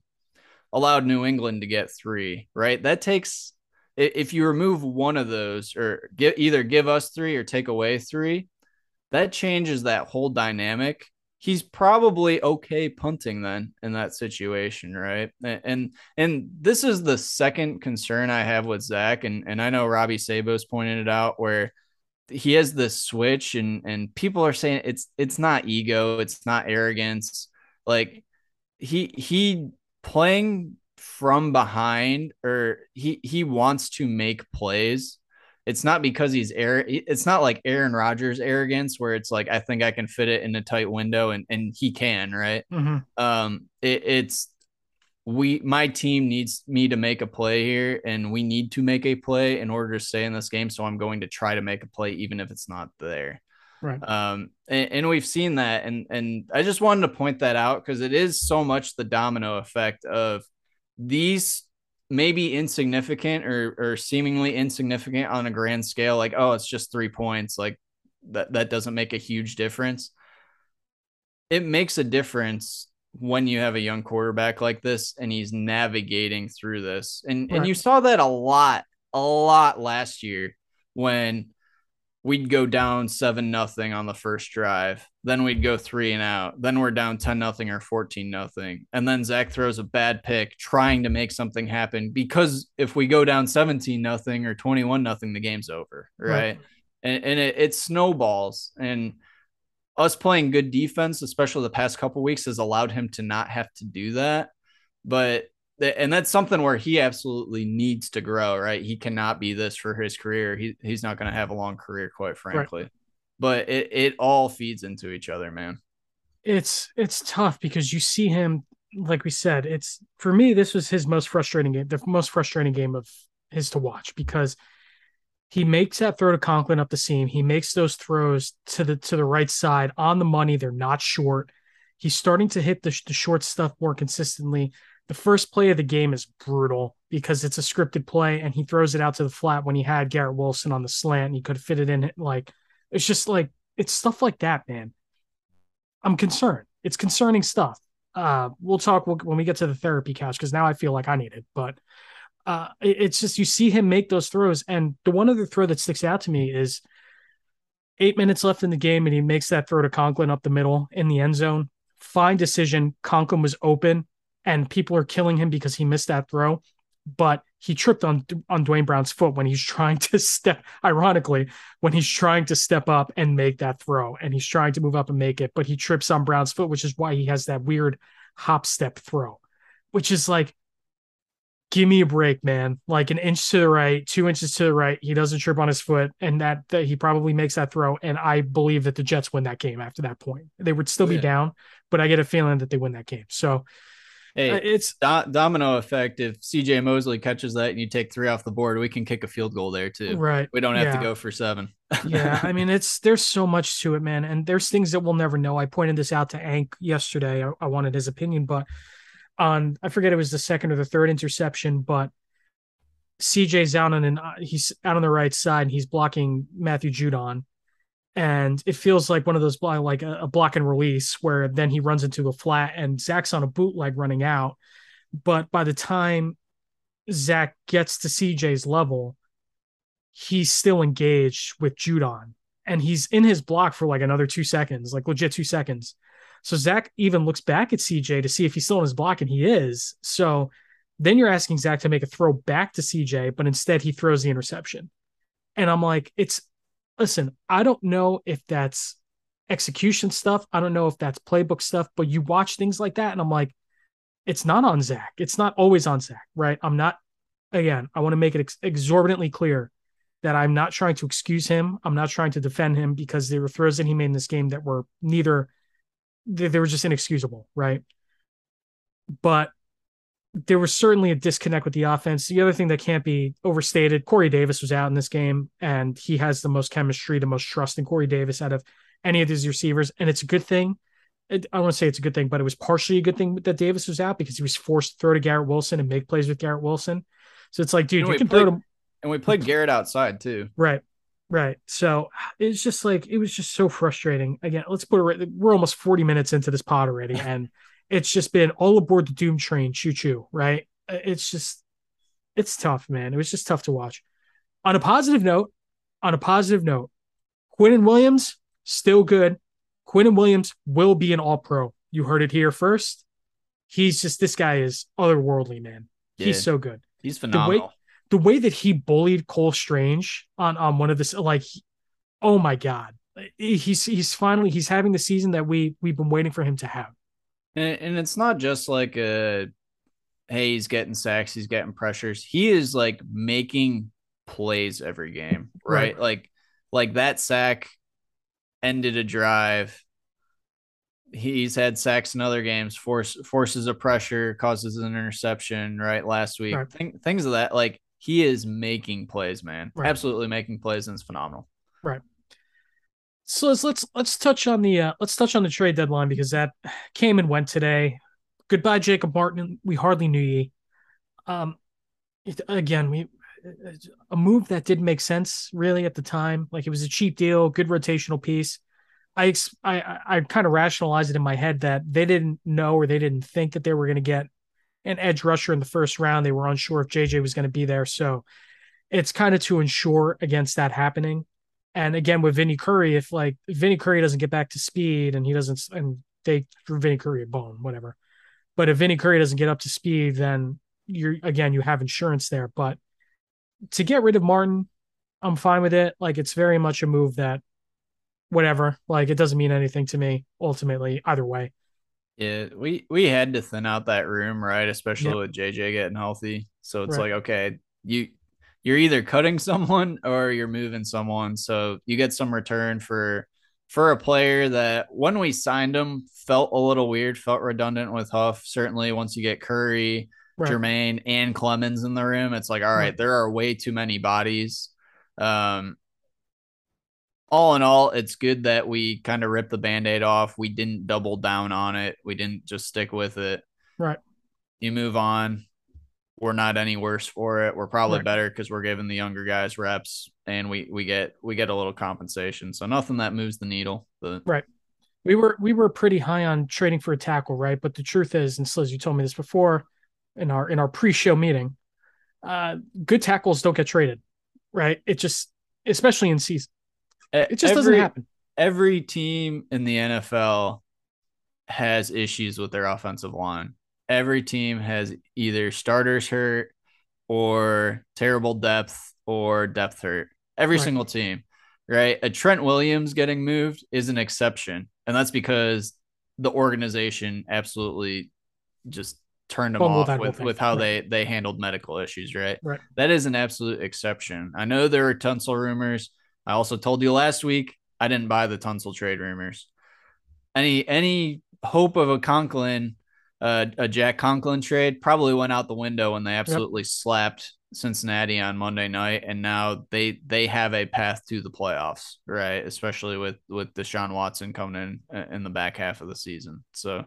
allowed New England to get three, right? That takes if you remove one of those or get either give us three or take away three, that changes that whole dynamic. He's probably okay punting then in that situation, right? And and this is the second concern I have with Zach, and and I know Robby Sabo's pointed it out where he has this switch, and and people are saying it's it's not ego, it's not arrogance, like he he playing from behind or he he wants to make plays it's not because he's air it's not like Aaron Rodgers arrogance where it's like I think I can fit it in a tight window and and he can, right? Mhm. Um it, it's we my team needs me to make a play here and we need to make a play in order to stay in this game so I'm going to try to make a play even if it's not there. Right. Um, and, and we've seen that, and and I just wanted to point that out because it is so much the domino effect of these maybe insignificant or or seemingly insignificant on a grand scale, like oh, it's just three points, like that that doesn't make a huge difference. It makes a difference when you have a young quarterback like this and he's navigating through this. And and you saw that a lot, a lot last year when we'd go down seven nothing on the first drive. Then we'd go three and out. Then we're down 10 nothing or 14 nothing. And then Zach throws a bad pick trying to make something happen because if we go down 17 nothing or 21 nothing, the game's over. Right. Right. And, and it, it snowballs. And us playing good defense, especially the past couple weeks, has allowed him to not have to do that. But and that's something where he absolutely needs to grow, right? He cannot be this for his career. He he's not going to have a long career, quite frankly. But it it all feeds into each other, man. it's it's tough because you see him like we said it's for me this was his most frustrating game the most frustrating game of his to watch because he makes that throw to Conklin up the seam he makes those throws to the to the right side on the money they're not short he's starting to hit the, the short stuff more consistently the first play of the game is brutal because it's a scripted play and he throws it out to the flat when he had Garrett Wilson on the slant and he could fit it in like it's just like it's stuff like that man I'm concerned. It's concerning stuff. Uh, we'll talk when we get to the therapy couch because now I feel like I need it. But Uh, it's just you see him make those throws, and the one other throw that sticks out to me is eight minutes left in the game, and he makes that throw to Conklin up the middle in the end zone. Fine decision. Conklin was open, and people are killing him because he missed that throw. But he tripped on on Duane Brown's foot when he's trying to step. Ironically, when he's trying to step up and make that throw, and he's trying to move up and make it, but he trips on Brown's foot, which is why he has that weird hop step throw, which is like give me a break, man. Like an inch to the right, two inches to the right. He doesn't trip on his foot, and that, that he probably makes that throw. And I believe that the Jets win that game after that point. They would still oh, be down, but I get a feeling that they win that game. So hey, uh, it's do- domino effect. If CJ Mosley catches that and you take three off the board, we can kick a field goal there too. Right. We don't have yeah. to go for seven. yeah. I mean, it's there's so much to it, man. And there's things that we'll never know. I pointed this out to Ank yesterday. I, I wanted his opinion, but on I forget it was the second or the third interception, but CJ's out on an he's out on the right side and he's blocking Matthew Judon. And it feels like one of those like a, block and release where then he runs into a flat and Zach's on a bootleg running out. But by the time Zach gets to CJ's level, he's still engaged with Judon. And he's in his block for like another two seconds, like legit two seconds. So Zach even looks back at CJ to see if he's still in his block, and he is. So then you're asking Zach to make a throw back to CJ, but instead he throws the interception. And I'm like, it's listen, I don't know if that's execution stuff. I don't know if that's playbook stuff, but you watch things like that, and I'm like, it's not on Zach. It's not always on Zach, right? I'm not, again, I want to make it ex- exorbitantly clear that I'm not trying to excuse him. I'm not trying to defend him because there were throws that he made in this game that were neither they, they were just inexcusable, right? But there was certainly a disconnect with the offense. The other thing that can't be overstated, Corey Davis was out in this game, and he has the most chemistry, the most trust in Corey Davis out of any of these receivers, and it's a good thing. I don't want to say it's a good thing, but it was partially a good thing that Davis was out because he was forced to throw to Garrett Wilson and make plays with Garrett Wilson. So it's like, dude, you, you can played, throw to and we played Garrett outside too. Right. Right. So it's just like it was just so frustrating. Again, let's put it right. We're almost 40 minutes into this pod already, and it's just been all aboard the doom train, choo choo. Right. Uh, it's just it's tough, man. It was just tough to watch. On a positive note, on a positive note, Quinnen Williams still good. Quinnen Williams will be an all pro. You heard it here first. He's just this guy is otherworldly, man. Yeah. He's so good. He's phenomenal the way that he bullied Cole Strange on on one of this like oh my god he's he's finally he's having the season that we we've been waiting for him to have and, and it's not just like a hey he's getting sacks he's getting pressures he is like making plays every game right, right. like like that sack ended a drive he's had sacks in other games force forces a pressure causes an interception right last week right. Th- things of that like he is making plays, man. Right. Absolutely making plays, and it's phenomenal. Right. So let's let's let's touch on the uh, let's touch on the trade deadline because that came and went today. Goodbye, Jacob Martin. We hardly knew ye. Um, it, again, we a move that didn't make sense really at the time. Like it was a cheap deal, good rotational piece. I I I kind of rationalized it in my head that they didn't know or they didn't think that they were going to get an edge rusher in the first round. They were unsure if JJ was going to be there. So it's kind of to ensure against that happening. And again, with Vinny Curry, if like Vinny Curry doesn't get back to speed and he doesn't, and they threw Vinny Curry a bone, whatever. But if Vinny Curry doesn't get up to speed, then you're again, you have insurance there. But to get rid of Martin, I'm fine with it. Like it's very much a move that whatever, like it doesn't mean anything to me ultimately, either way. Yeah, we we had to thin out that room, right? Especially yep. with JJ getting healthy. So it's right. like, okay, you you're either cutting someone or you're moving someone. So you get some return for for a player that when we signed him felt a little weird, felt redundant with Huff. Certainly once you get Curry, right. Jermaine, and Clemons in the room, it's like, all right, right. there are way too many bodies. Um, all in all, it's good that we kind of ripped the band-aid off. We didn't double down on it. We didn't just stick with it. Right. You move on. We're not any worse for it. We're probably right. better because we're giving the younger guys reps and we we get we get a little compensation. So nothing that moves the needle. But right. We were we were pretty high on trading for a tackle, right? But the truth is, and Sliz, you told me this before in our in our pre-show meeting, uh, good tackles don't get traded, right? It just, especially in season, it just every, doesn't happen. Every team in the NFL has issues with their offensive line. Every team has either starters hurt or terrible depth or depth hurt. Every right. single team, right? A Trent Williams getting moved is an exception. And that's because the organization absolutely just turned them off with, with how right. they they handled medical issues, right? Right. That is an absolute exception. I know there are Tunsil rumors. I also told you last week I didn't buy the Tunsil trade rumors. Any any hope of a Conklin, uh, a Jack Conklin trade probably went out the window when they absolutely yep. slapped Cincinnati on Monday night, and now they they have a path to the playoffs, right? Especially with with Deshaun Watson coming in uh, in the back half of the season. So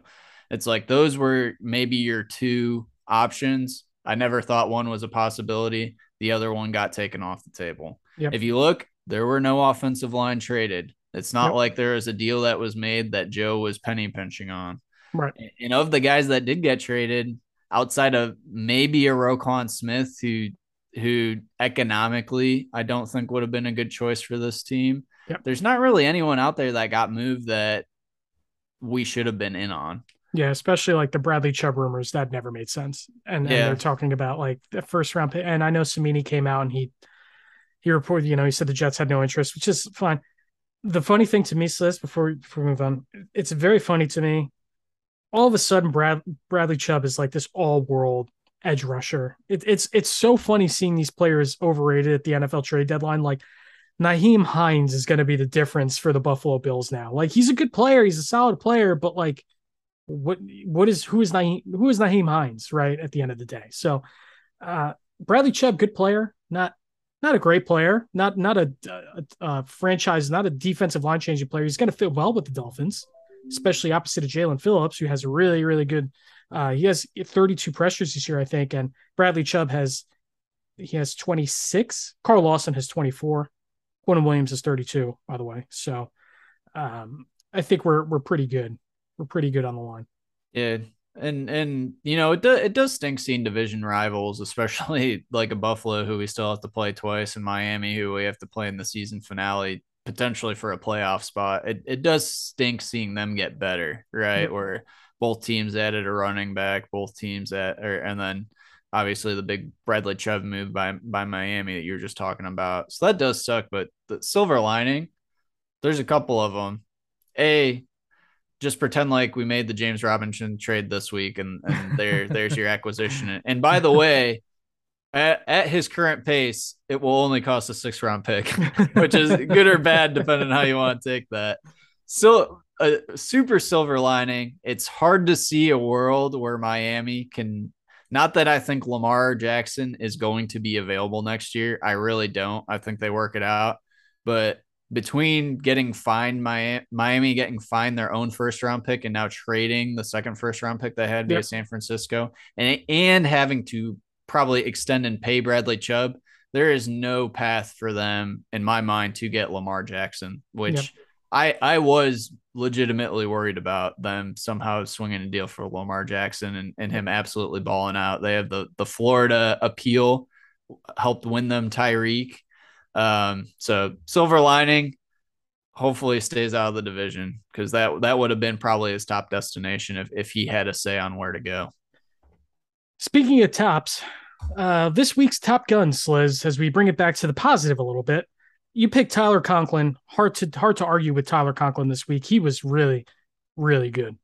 it's like those were maybe your two options. I never thought one was a possibility. The other one got taken off the table. Yep. If you look, there were no offensive line traded. It's not yep. like there was a deal that was made that Joe was penny pinching on. Right. And of the guys that did get traded, outside of maybe a Roquan Smith who who economically I don't think would have been a good choice for this team. Yep. There's not really anyone out there that got moved that we should have been in on. Yeah, especially like the Bradley Chubb rumors that never made sense. And, yeah. and they're talking about like the first round pick. And I know Cimini came out and he he reported, you know, he said the Jets had no interest, which is fine. The funny thing to me, Sliz, before, before we move on, it's very funny to me. All of a sudden, Brad Bradley Chubb is like this all world edge rusher. It, it's it's so funny seeing these players overrated at the NFL trade deadline. Like Nyheim Hines is going to be the difference for the Buffalo Bills now. Like he's a good player, he's a solid player, but like what what is who is Nyheim who is Nyheim Hines right at the end of the day? So uh, Bradley Chubb, good player, not not a great player, not not a, a, a franchise, not a defensive line changing player. He's going to fit well with the Dolphins, especially opposite of Jaelan Phillips, who has a really really good uh, he has 32 pressures this year, I think, and Bradley Chubb has he has 26. Carl Lawson has 24. Quinn Williams is 32, by the way. So um, I think we're we're pretty good. We're pretty good on the line. Yeah, and and you know it does it does stink seeing division rivals, especially like a Buffalo who we still have to play twice, and Miami who we have to play in the season finale potentially for a playoff spot. It it does stink seeing them get better, right? Mm-hmm. Where both teams added a running back, both teams at, or, and then obviously the big Bradley Chubb move by by Miami that you were just talking about. So that does suck, but the silver lining, there's a couple of them. A, just pretend like we made the James Robinson trade this week, and and there there's your acquisition. And by the way, at, at his current pace, it will only cost a six round pick, which is good or bad depending on how you want to take that. So a super silver lining. It's hard to see a world where Miami can. Not that I think Lamar Jackson is going to be available next year. I really don't. I think they work it out. But between getting fined Miami, Miami getting fined their own first round pick and now trading the second first round pick they had via San Francisco and and having to probably extend and pay Bradley Chubb, there is no path for them in my mind to get Lamar Jackson, which yep. I I was legitimately worried about them somehow swinging a deal for Lamar Jackson and, and him absolutely balling out. They have the the Florida appeal helped win them Tyreek. Um, so silver lining, hopefully stays out of the division because that that would have been probably his top destination if if he had a say on where to go. Speaking of tops, uh, this week's Top Gun, Sliz, as we bring it back to the positive a little bit, you picked Tyler Conklin. Hard to hard to argue with Tyler Conklin this week. He was really, really good.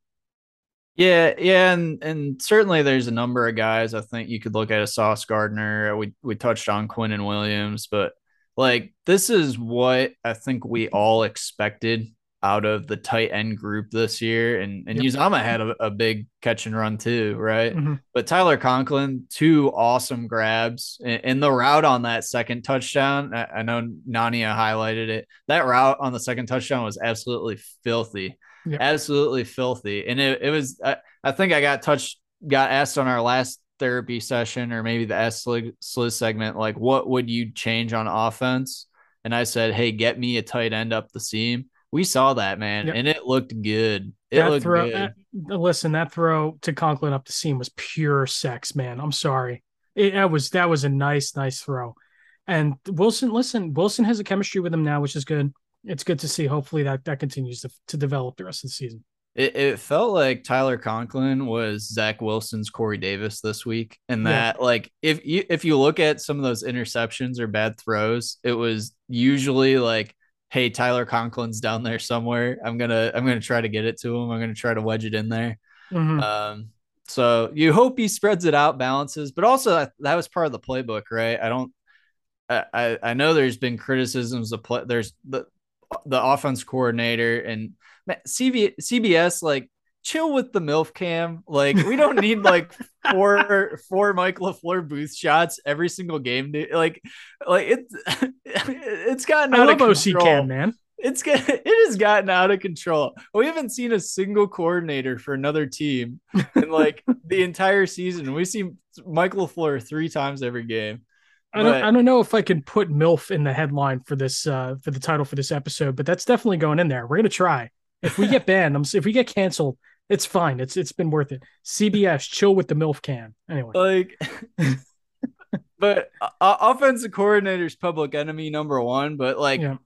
Yeah, yeah, and and certainly there's a number of guys I think you could look at a Sauce Gardner. We we touched on Quinnen Williams, but like this is what I think we all expected out of the tight end group this year. And and yep. Uzomah had a, a, big catch and run too, right? Mm-hmm. But Tyler Conklin, two awesome grabs in, the route on that second touchdown. I, I, know Nania highlighted it. That route on the second touchdown was absolutely filthy. Yep. Absolutely filthy. And it, it was I, I think I got touched got asked on our last therapy session or maybe the S Sliz segment, like what would you change on offense? And I said, Hey, get me a tight end up the seam we saw that man, yep. and it looked good. It that looked throw, good. Uh, listen, that throw to Conklin up the seam was pure sex, man. I'm sorry. It, that was that was a nice, nice throw. And Wilson, listen, Wilson has a chemistry with him now, which is good. It's good to see. Hopefully that that continues to, to develop the rest of the season. It, it felt like Tyler Conklin was Zach Wilson's Corey Davis this week, and that yeah. like if you if you look at some of those interceptions or bad throws, it was usually like, hey, Tyler Conklin's down there somewhere. I'm gonna I'm gonna try to get it to him. I'm gonna try to wedge it in there. Mm-hmm. Um, so you hope he spreads it out, balances, but also that, that was part of the playbook, right? I don't. I, I know there's been criticisms of play. There's the the offense coordinator and CV, CBS like chill with the MILF cam. Like we don't need like four four Mike LaFleur booth shots every single game. Like like it's it's gotten out of control. OC cam, man. It's it has gotten out of control. We haven't seen a single coordinator for another team in like the entire season. We see Mike LaFleur three times every game. I don't, I don't know if I can put MILF in the headline for this uh for the title for this episode, but that's definitely going in there. We're gonna try. If we get banned, I'm if we get canceled, it's fine. It's it's been worth it. CBS, chill with the MILF can. Anyway, like, but uh, offensive coordinator's public enemy number one. But like yeah.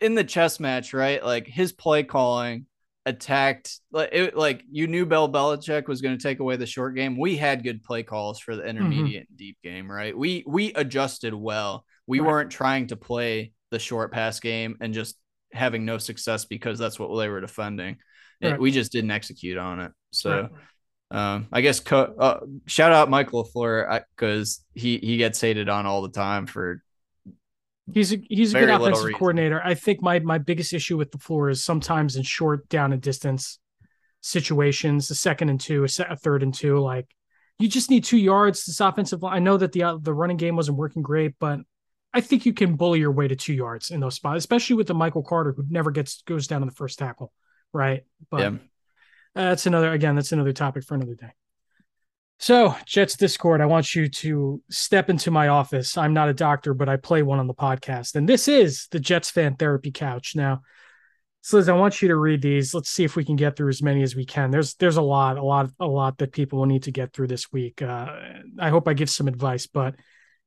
in the chess match, right? Like his play calling attacked like it like you knew Bill Belichick was going to take away the short game. We had good play calls for the mm-hmm. intermediate mm-hmm. and deep game, right? We we adjusted well. We right. weren't trying to play the short pass game and just having no success because that's what they were defending. Right. we just didn't execute on it. So, right. um, I guess co- uh, shout out Michael LaFleur because he he gets hated on all the time for. He's a he's a good offensive coordinator. I think my my biggest issue with LaFleur is sometimes in short down and distance situations, a second and two, a, set, a third and two, like you just need two yards. This offensive line. I know that the uh, the running game wasn't working great, but I think you can bully your way to two yards in those spots, especially with the Michael Carter who never gets goes down in the first tackle, right? But yeah. that's another again, that's another topic for another day. So, Jets Discord, I want you to step into my office. I'm not a doctor, but I play one on the podcast, and this is the Jets fan therapy couch. Now, Sliz, I want you to read these. Let's see if we can get through as many as we can. There's there's a lot, a lot, a lot that people will need to get through this week. Uh, I hope I give some advice, but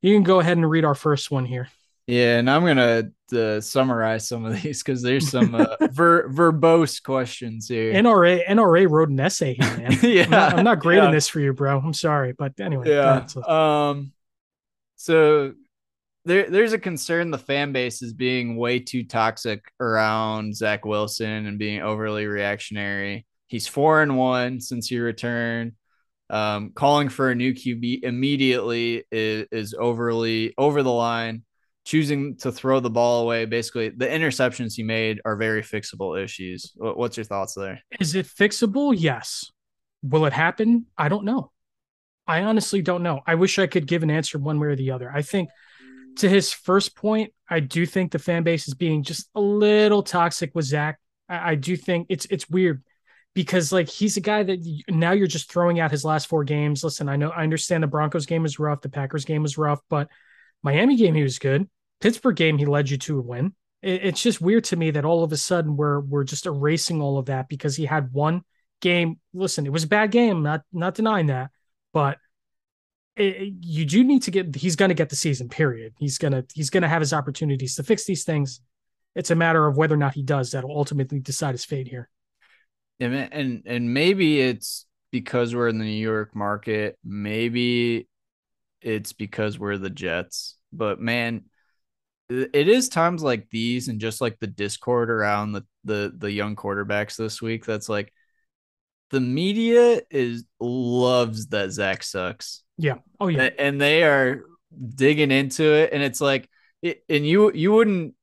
you can go ahead and read our first one here. Yeah, and I'm gonna uh, summarize some of these because there's some uh, ver- verbose questions here. NRA NRA wrote an essay here, man. yeah, I'm not, I'm not grading yeah. this for you, bro. I'm sorry, but anyway. Yeah. Um. So there, there's a concern the fan base is being way too toxic around Zach Wilson and being overly reactionary. He's four and one since he returned um, calling for a new QB immediately is, is overly over the line. Choosing to throw the ball away, basically, the interceptions he made are very fixable issues. What's your thoughts there? Is it fixable? Yes. Will it happen? I don't know. I honestly don't know. I wish I could give an answer one way or the other. I think to his first point, I do think the fan base is being just a little toxic with Zach. I, I do think it's it's weird because like he's a guy that now you're just throwing out his last four games. Listen, I know I understand the Broncos game was rough, the Packers game was rough, but Miami game he was good. Pittsburgh game he led you to a win. It, it's just weird to me that all of a sudden we're we're just erasing all of that because he had one game. Listen, it was a bad game, not not denying that, but it, you do need to get. He's going to get the season. Period. He's gonna he's gonna have his opportunities to fix these things. It's a matter of whether or not he does that'll ultimately decide his fate here. And and and maybe it's because we're in the New York market. Maybe it's because we're the Jets. But man, it is times like these and just like the discord around the the the young quarterbacks this week that's like the media is loves that Zach sucks. Yeah. Oh yeah. And they are digging into it and it's like it, and you you wouldn't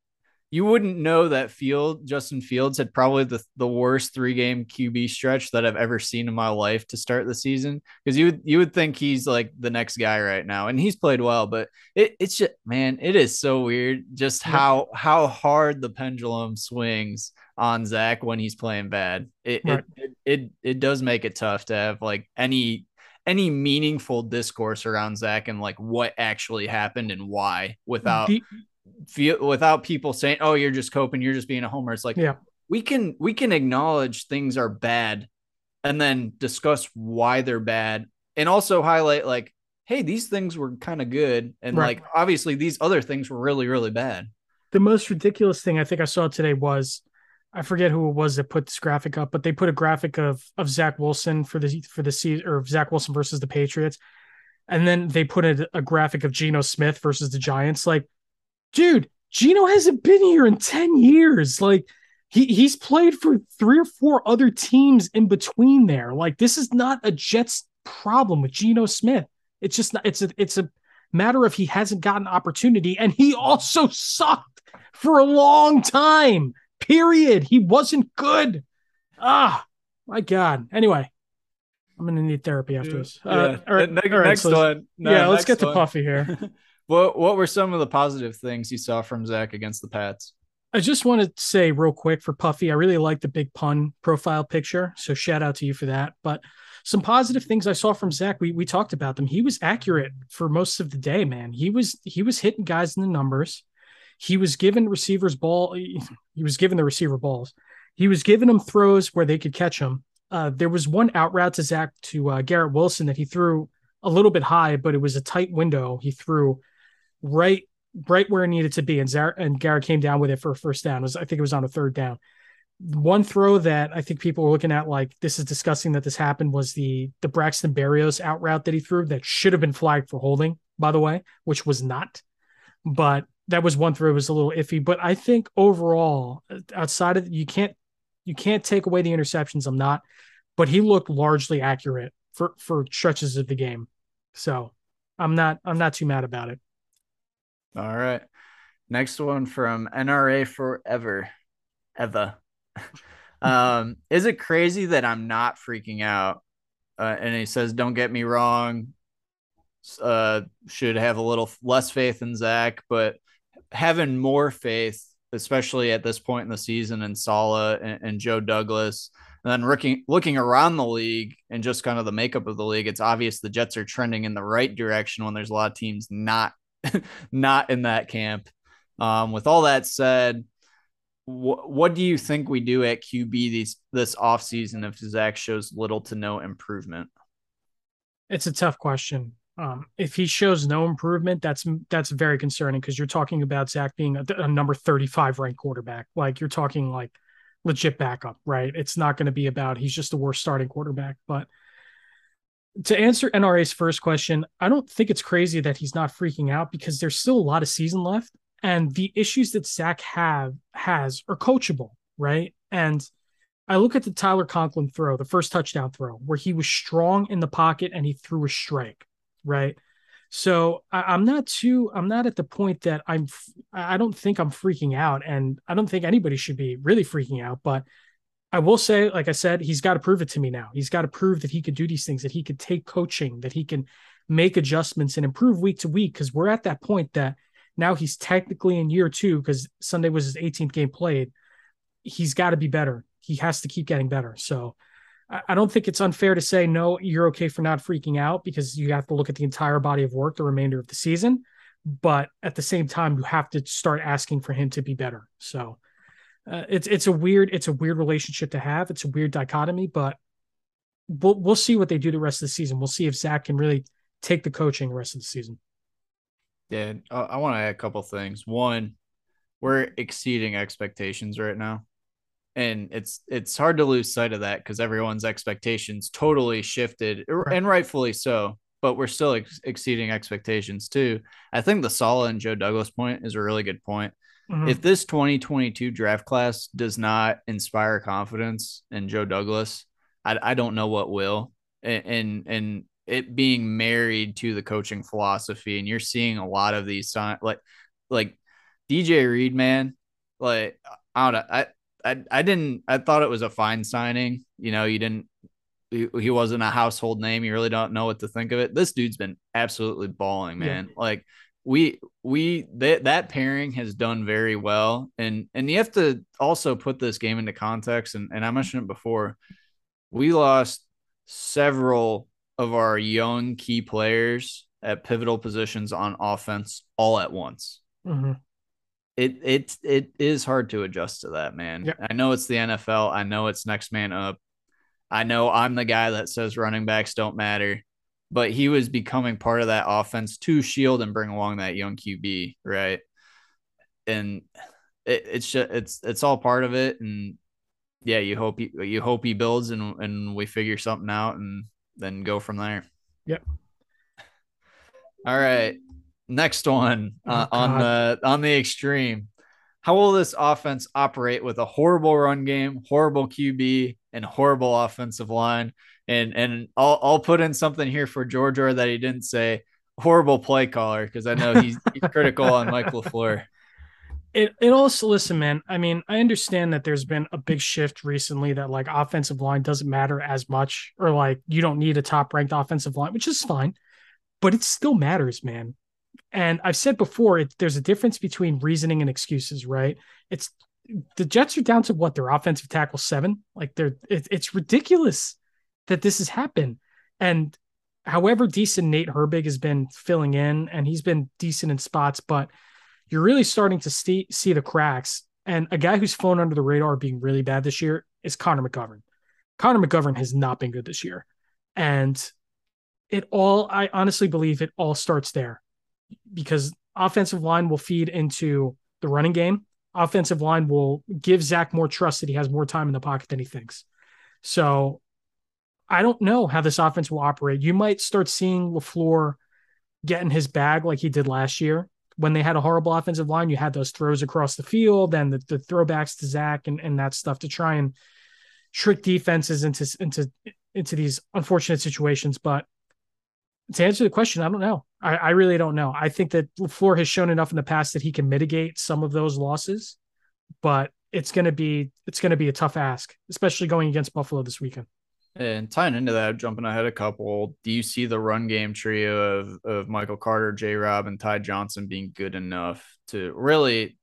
you wouldn't know that Field Justin Fields had probably the, the worst three game QB stretch that I've ever seen in my life to start the season. Because you you would think he's like the next guy right now and he's played well but it, it's just man it is so weird just how how hard the pendulum swings on Zach when he's playing bad. It, right. it, it it it does make it tough to have like any any meaningful discourse around Zach and like what actually happened and why without the, feel without people saying, "Oh, you're just coping, you're just being a homer." It's like, yeah, we can we can acknowledge things are bad, and then discuss why they're bad, and also highlight like, hey, these things were kind of good. And Right. like, obviously, these other things were really, really bad. The most ridiculous thing I think I saw today was I forget who it was that put this graphic up, but they put a graphic of of Zach Wilson for the for the season or Zach Wilson versus the Patriots, and then they put a, a graphic of Geno Smith versus the Giants. Like, dude, Geno hasn't been here in ten years. Like, he he's played for three or four other teams in between there. Like, this is not a Jets problem with Geno Smith. It's just not. It's a it's a matter of he hasn't gotten opportunity, and he also sucked for a long time. Period. He wasn't good. Ah, my God. Anyway, I'm gonna need therapy after this. Uh, Yeah. all right, Ne- all right, next so let's- one. No, yeah, let's get to. Puffy here. what What were some of the positive things you saw from Zach against the Pats? I just want to say real quick for Puffy, I really like the big pun profile picture. So shout out to you for that. But some positive things I saw from Zach. We we talked about them. He was accurate for most of the day, man. He was he was hitting guys in the numbers. He was giving receivers ball. He was giving the receiver balls. He was giving them throws where they could catch them. Uh, there was one out route to Zach to uh, Garrett Wilson that he threw a little bit high, but it was a tight window. He threw right right where it needed to be, and Zar- and Garrett came down with it for a first down. It was I think it was on a third down. One throw that I think people were looking at like this is disgusting that this happened was the the Braxton Berrios out route that he threw that should have been flagged for holding, by the way, which was not. But that was one throw was a little iffy. But I think overall, outside of you can't you can't take away the interceptions. I'm not, but he looked largely accurate for for stretches of the game. So I'm not I'm not too mad about it. All right. Next one from NRA Forever. Eva. um, is it crazy that I'm not freaking out? Uh, and he says, don't get me wrong. Uh, should have a little less faith in Zach, but having more faith, especially at this point in the season, in Saleh and, and Joe Douglas. And then looking looking around the league and just kind of the makeup of the league, it's obvious the Jets are trending in the right direction when there's a lot of teams not not in that camp. Um, with all that said, wh- what do you think we do at QB these this offseason if Zach shows little to no improvement? It's a tough question. Um, if he shows no improvement, that's that's very concerning because you're talking about Zach being a, a number 35 ranked quarterback. Like you're talking like legit backup, right? It's not going to be about he's just the worst starting quarterback. But to answer NRA's first question, I don't think it's crazy that he's not freaking out because there's still a lot of season left, and the issues that Zach have has are coachable, right? And I look at the Tyler Conklin throw, the first touchdown throw, where he was strong in the pocket and he threw a strike, right? So I, am not too, I'm not at the point that I'm, I don't think I'm freaking out, and I don't think anybody should be really freaking out. But I will say, like I said, he's got to prove it to me now. He's got to prove that he could do these things, that he could take coaching, that he can make adjustments and improve week to week. Because we're at that point that now he's technically in year two because Sunday was his 18th game played. He's got to be better. He has to keep getting better. So I don't think it's unfair to say no, you're okay for not freaking out because you have to look at the entire body of work the remainder of the season. But at the same time, you have to start asking for him to be better. So uh, it's it's a weird it's a weird relationship to have. It's a weird dichotomy, but we'll we'll see what they do the rest of the season. We'll see if Zach can really take the coaching the rest of the season. Yeah, I, I want to add a couple things. One, we're exceeding expectations right now and it's it's hard to lose sight of that because everyone's expectations totally shifted right. and rightfully so but we're still ex- exceeding expectations too i think the saleh and joe douglas point is a really good point mm-hmm. if this 2022 draft class does not inspire confidence in joe douglas i, I don't know what will and, and and it being married to the coaching philosophy and you're seeing a lot of these signs, like like dj reed man like i don't know i I, I didn't I thought it was a fine signing. You know, you didn't he, wasn't a household name. You really don't know what to think of it. This dude's been absolutely balling, man. Yeah. Like we we that that pairing has done very well. And and you have to also put this game into context. And, and I mentioned it before. We lost several of our young key players at pivotal positions on offense all at once. Mm-hmm it it it is hard to adjust to that, man. Yep. I know it's the NFL. I know it's next man up. I know I'm the guy that says running backs don't matter. But he was becoming part of that offense to shield and bring along that young QB, right? And it, it's just it's it's all part of it, and yeah, you hope he, you hope he builds and and we figure something out and then go from there. Yep. All right, next one uh, Oh, on the on the extreme. How will this offense operate with a horrible run game, horrible QB, and horrible offensive line? And and I'll I'll put in something here for George or that he didn't say horrible play caller because I know he's, he's critical on Mike LaFleur. it it also listen, man. I mean, I understand that there's been a big shift recently that like offensive line doesn't matter as much, or like you don't need a top ranked offensive line, which is fine, but it still matters, man. And I've said before, it, there's a difference between reasoning and excuses, right? It's the Jets are down to what their offensive tackle seven, like they're it, it's ridiculous that this has happened. And however decent Nate Herbig has been filling in, and he's been decent in spots, but you're really starting to see see the cracks. And a guy who's flown under the radar being really bad this year is Connor McGovern. Connor McGovern has not been good this year. And it all, I honestly believe it all starts there because offensive line will feed into the running game. Offensive line will give Zach more trust that he has more time in the pocket than he thinks. So I don't know how this offense will operate. You might start seeing LaFleur getting his bag like he did last year when they had a horrible offensive line, you had those throws across the field and the, the throwbacks to Zach and, and that stuff to try and trick defenses into into into these unfortunate situations. But to answer the question, I don't know. I, I really don't know. I think that LaFleur has shown enough in the past that he can mitigate some of those losses, but it's gonna be it's gonna be a tough ask, especially going against Buffalo this weekend. And tying into that, jumping ahead a couple, do you see the run game trio of, of Michael Carter, J Rob, and Ty Johnson being good enough to really,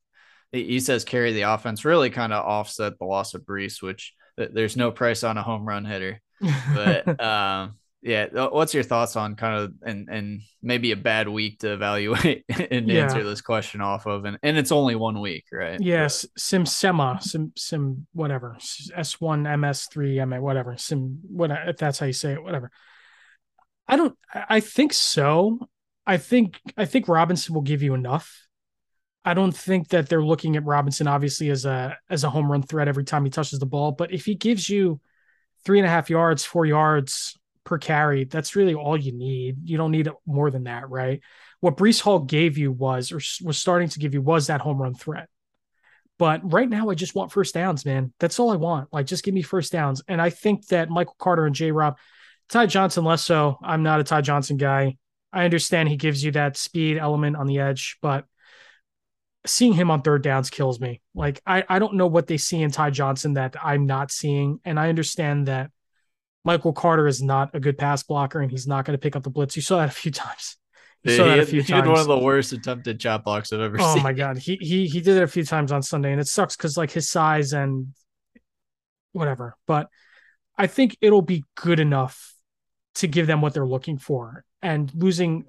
he says, carry the offense, really kind of offset the loss of Breece, which there's no price on a home run hitter. But um, yeah, uh, what's your thoughts on kind of and and maybe a bad week to evaluate and Yeah. answer this question off of, and and it's only one week, right? Yes, Sim Sema, Sim Sim whatever. S one MS three M whatever. Sim what uh, if that's how you say it, whatever. I don't I I think so. I think I think Robinson will give you enough. I don't think that they're looking at Robinson obviously as a as a home run threat every time he touches the ball, but if he gives you three and a half yards, four yards per carry, that's really all you need. You don't need more than that, right? What Breece Hall gave you was, or was starting to give you, was that home run threat. But right now, I just want first downs, man. That's all I want. Like, just give me first downs. And I think that Michael Carter and J. Rob, Ty Johnson less so. I'm not a Ty Johnson guy. I understand he gives you that speed element on the edge, but seeing him on third downs kills me. Like, I, I don't know what they see in Ty Johnson that I'm not seeing. And I understand that Michael Carter is not a good pass blocker and he's not going to pick up the blitz. You saw that a few times. You He, saw that a few he had one of the worst attempted chop blocks I've ever Oh seen. Oh my god, he he he did it a few times on Sunday, and it sucks because like his size and whatever. But I think it'll be good enough to give them what they're looking for. And losing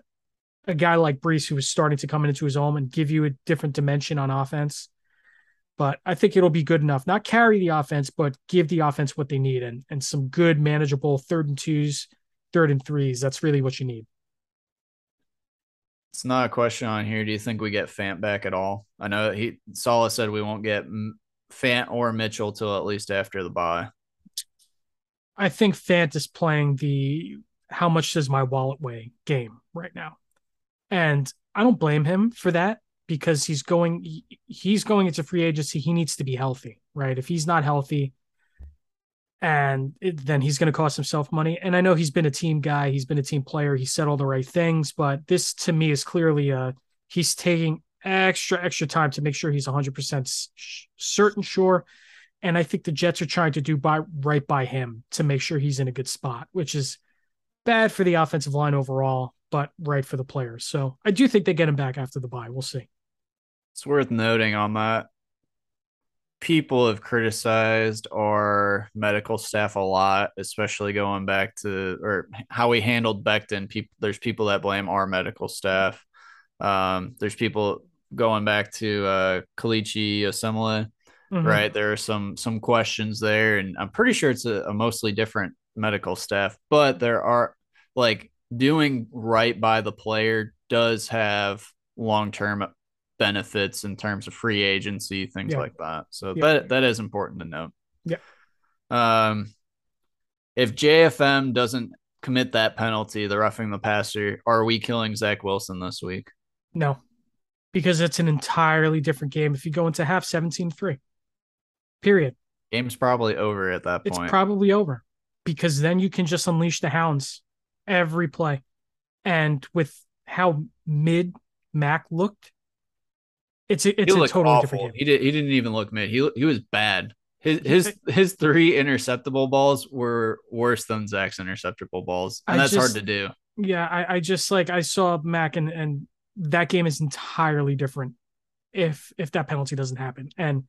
a guy like Breece, who is starting to come into his own and give you a different dimension on offense. But I think it'll be good enough. Not carry the offense, but give the offense what they need and and some good manageable third and twos, third and threes. That's really what you need. It's not a question on here. Do you think we get Fant back at all? I know he Saleh said we won't get Fant or Mitchell till at least after the bye. I think Fant is playing the how much does my wallet weigh game right now. And I don't blame him for that because he's going he's going into free agency. He needs to be healthy, right? If he's not healthy, and it, then he's going to cost himself money. And I know he's been a team guy, he's been a team player, he said all the right things, but this to me is clearly uh he's taking extra extra time to make sure he's 100% sh- certain sure and I think the Jets are trying to do by right by him to make sure he's in a good spot, which is bad for the offensive line overall, but right for the players. So I do think they get him back after the bye. We'll see. It's worth noting on that. People have criticized our medical staff a lot, especially going back to or how we handled Becton. People, there's people that blame our medical staff. Um, there's people going back to uh, Kelechi Osemele. Mhm. right there are some some questions there and i'm pretty sure it's a, a mostly different medical staff but there are like doing right by the player does have long term benefits in terms of free agency, things Yeah. like that. So Yeah. that that is important to note. Yeah. Um, if JFM doesn't commit that penalty, the roughing the passer, are we killing Zach Wilson this week? No, because it's an entirely different game if you go into half 17 3. Period. Game's probably over at that It's probably over because then you can just unleash the hounds every play. And with how mid Mac looked, it's a, it's a totally awful. different game. He did. He didn't even look mid. He he was bad. His his his three interceptable balls were worse than Zach's interceptable balls, and I that's just- hard to do. Yeah, I, I just like I saw Mac and and that game is entirely different if if that penalty doesn't happen. And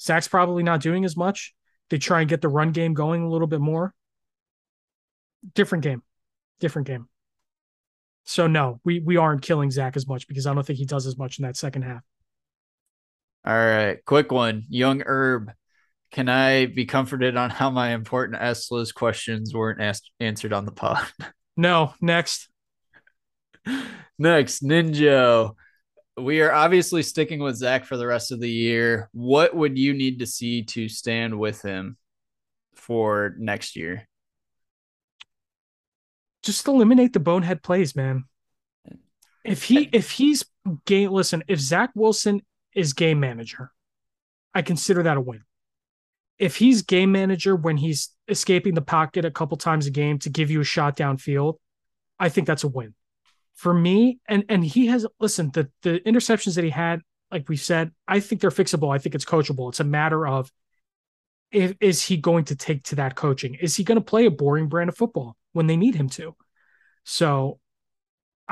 Zach's probably not doing as much. They try and get the run game going a little bit more. Different game. Different game. So no, we we aren't killing Zach as much because I don't think he does as much in that second half. All right, quick one. Young Herb, can I be comforted on how my important S list questions weren't asked answered on the pod? No, next. Next, Ninja. We are obviously sticking with Zach for the rest of the year. What would you need to see to stand with him for next year? Just eliminate the bonehead plays, man. If he if he's game listen, if Zach Wilson is game manager, I consider that a win. If he's game manager when he's escaping the pocket a couple times a game to give you a shot downfield, I think that's a win. For me, and and he has listen, the the interceptions that he had, like we said, I think they're fixable. I think it's coachable. It's a matter of if, is he going to take to that coaching? Is he going to play a boring brand of football when they need him to? So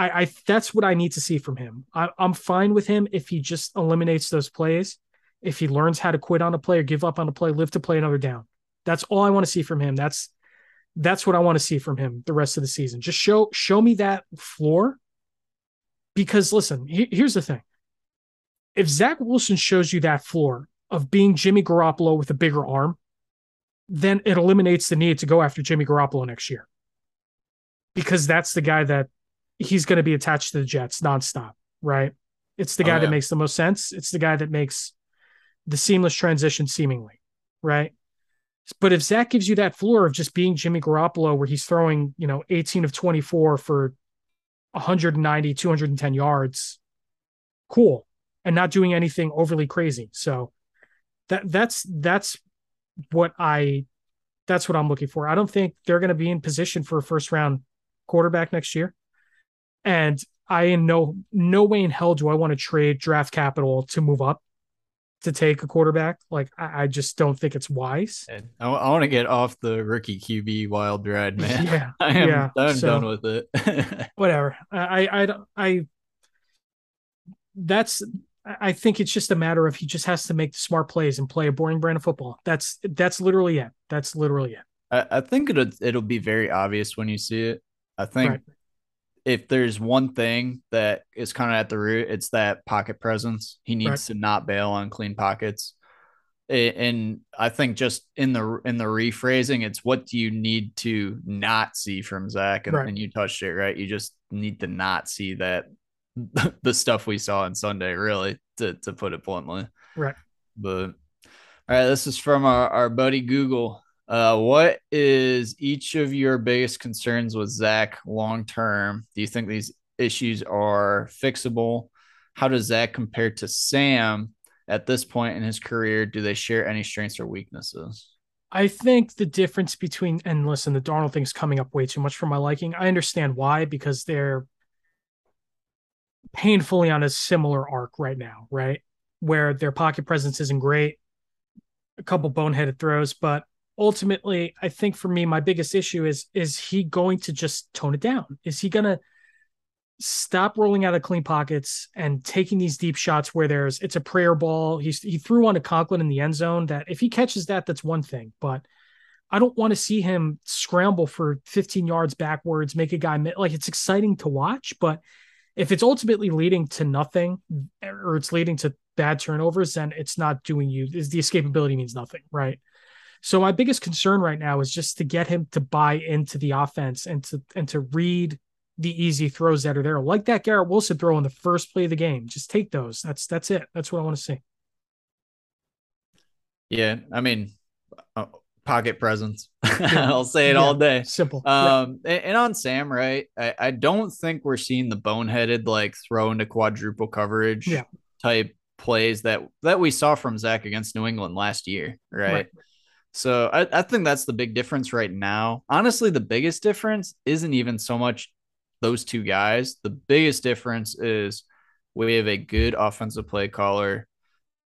I, I that's what I need to see from him. I, I'm fine with him if he just eliminates those plays, if he learns how to quit on a play or give up on a play, live to play another down. That's all I want to see from him. That's that's what I want to see from him the rest of the season. Just show show me that floor. Because listen, he- here's the thing: if Zach Wilson shows you that floor of being Jimmy Garoppolo with a bigger arm, then it eliminates the need to go after Jimmy Garoppolo next year. Because that's the guy that he's going to be attached to the Jets nonstop, right? It's the Oh, guy yeah. that makes the most sense. It's the guy that makes the seamless transition seemingly, right? But if Zach gives you that floor of just being Jimmy Garoppolo, where he's throwing, you know, 18 of 24 for 190, 210 yards, cool. And not doing anything overly crazy. So that that's that's what I that's what I'm looking for. I don't think they're going to be in position for a first round quarterback next year. And I in no no way in hell do I want to trade draft capital to move up to take a quarterback. Like I, I just don't think it's wise. I, want to get off the rookie QB wild ride, man. Yeah, I am yeah, I'm so- done with it. whatever. I, I, I, I, that's, I think it's just a matter of he just has to make the smart plays and play a boring brand of football. That's, that's literally it. That's literally it. I, I think it'll it'll be very obvious when you see it. I think Right. If there's one thing that is kind of at the root, it's that pocket presence. He needs Right. to not bail on clean pockets. And I think just in the in the rephrasing, it's what do you need to not see from Zach? And, Right. and you touched it right. You just need to not see that the stuff we saw on Sunday, really, to to put it bluntly. Right. But all right, this is from our, our buddy Google. Uh, what is each of your biggest concerns with Zach long term? Do you think these issues are fixable? How does Zach compare to Sam at this point in his career? Do they share any strengths or weaknesses? I think the difference between and listen, the Darnold thing's coming up way too much for my liking. I understand why because they're painfully on a similar arc right now, right? Where their pocket presence isn't great, a couple boneheaded throws, but ultimately, I think for me, my biggest issue is is he going to just tone it down? Is he gonna stop rolling out of clean pockets and taking these deep shots where there's it's a prayer ball. He's he threw one to Conklin in the end zone that if he catches that, that's one thing. But I don't want to see him scramble for 15 yards backwards, make a guy like it's exciting to watch, but if it's ultimately leading to nothing or it's leading to bad turnovers, then it's not doing you. Is the escapability means nothing, right? So my biggest concern right now is just to get him to buy into the offense and to and to read the easy throws that are there, like that Garrett Wilson throw in the first play of the game. Just take those. That's that's it. That's what I want to see. Yeah, I mean, uh, pocket presence. I'll say it yeah. all day. Simple. Um, yeah. and on Sam, right? I, I don't think we're seeing the boneheaded like throw into quadruple coverage yeah. type plays that that we saw from Zach against New England last year, right? right. So I, I think that's the big difference right now. Honestly, the biggest difference isn't even so much those two guys. The biggest difference is we have a good offensive play caller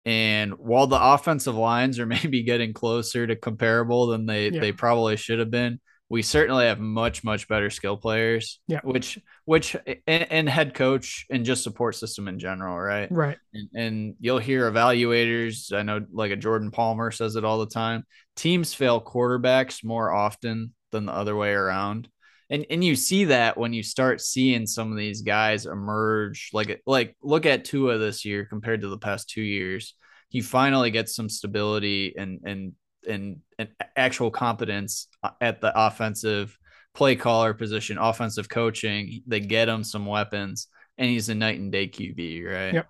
and while the offensive lines are maybe getting closer to comparable than they, yeah. they probably should have been, we certainly have much, much better skill players. Yeah. Which, which, and, and head coach and just support system in general. Right. Right. And, and you'll hear evaluators. I know like a Jordan Palmer says it all the time. Teams fail quarterbacks more often than the other way around and and you see that when you start seeing some of these guys emerge like like look at Tua this year compared to the past 2 years he finally gets some stability and and and, and actual competence at the offensive play caller position offensive coaching they get him some weapons and he's a night and day QB right yep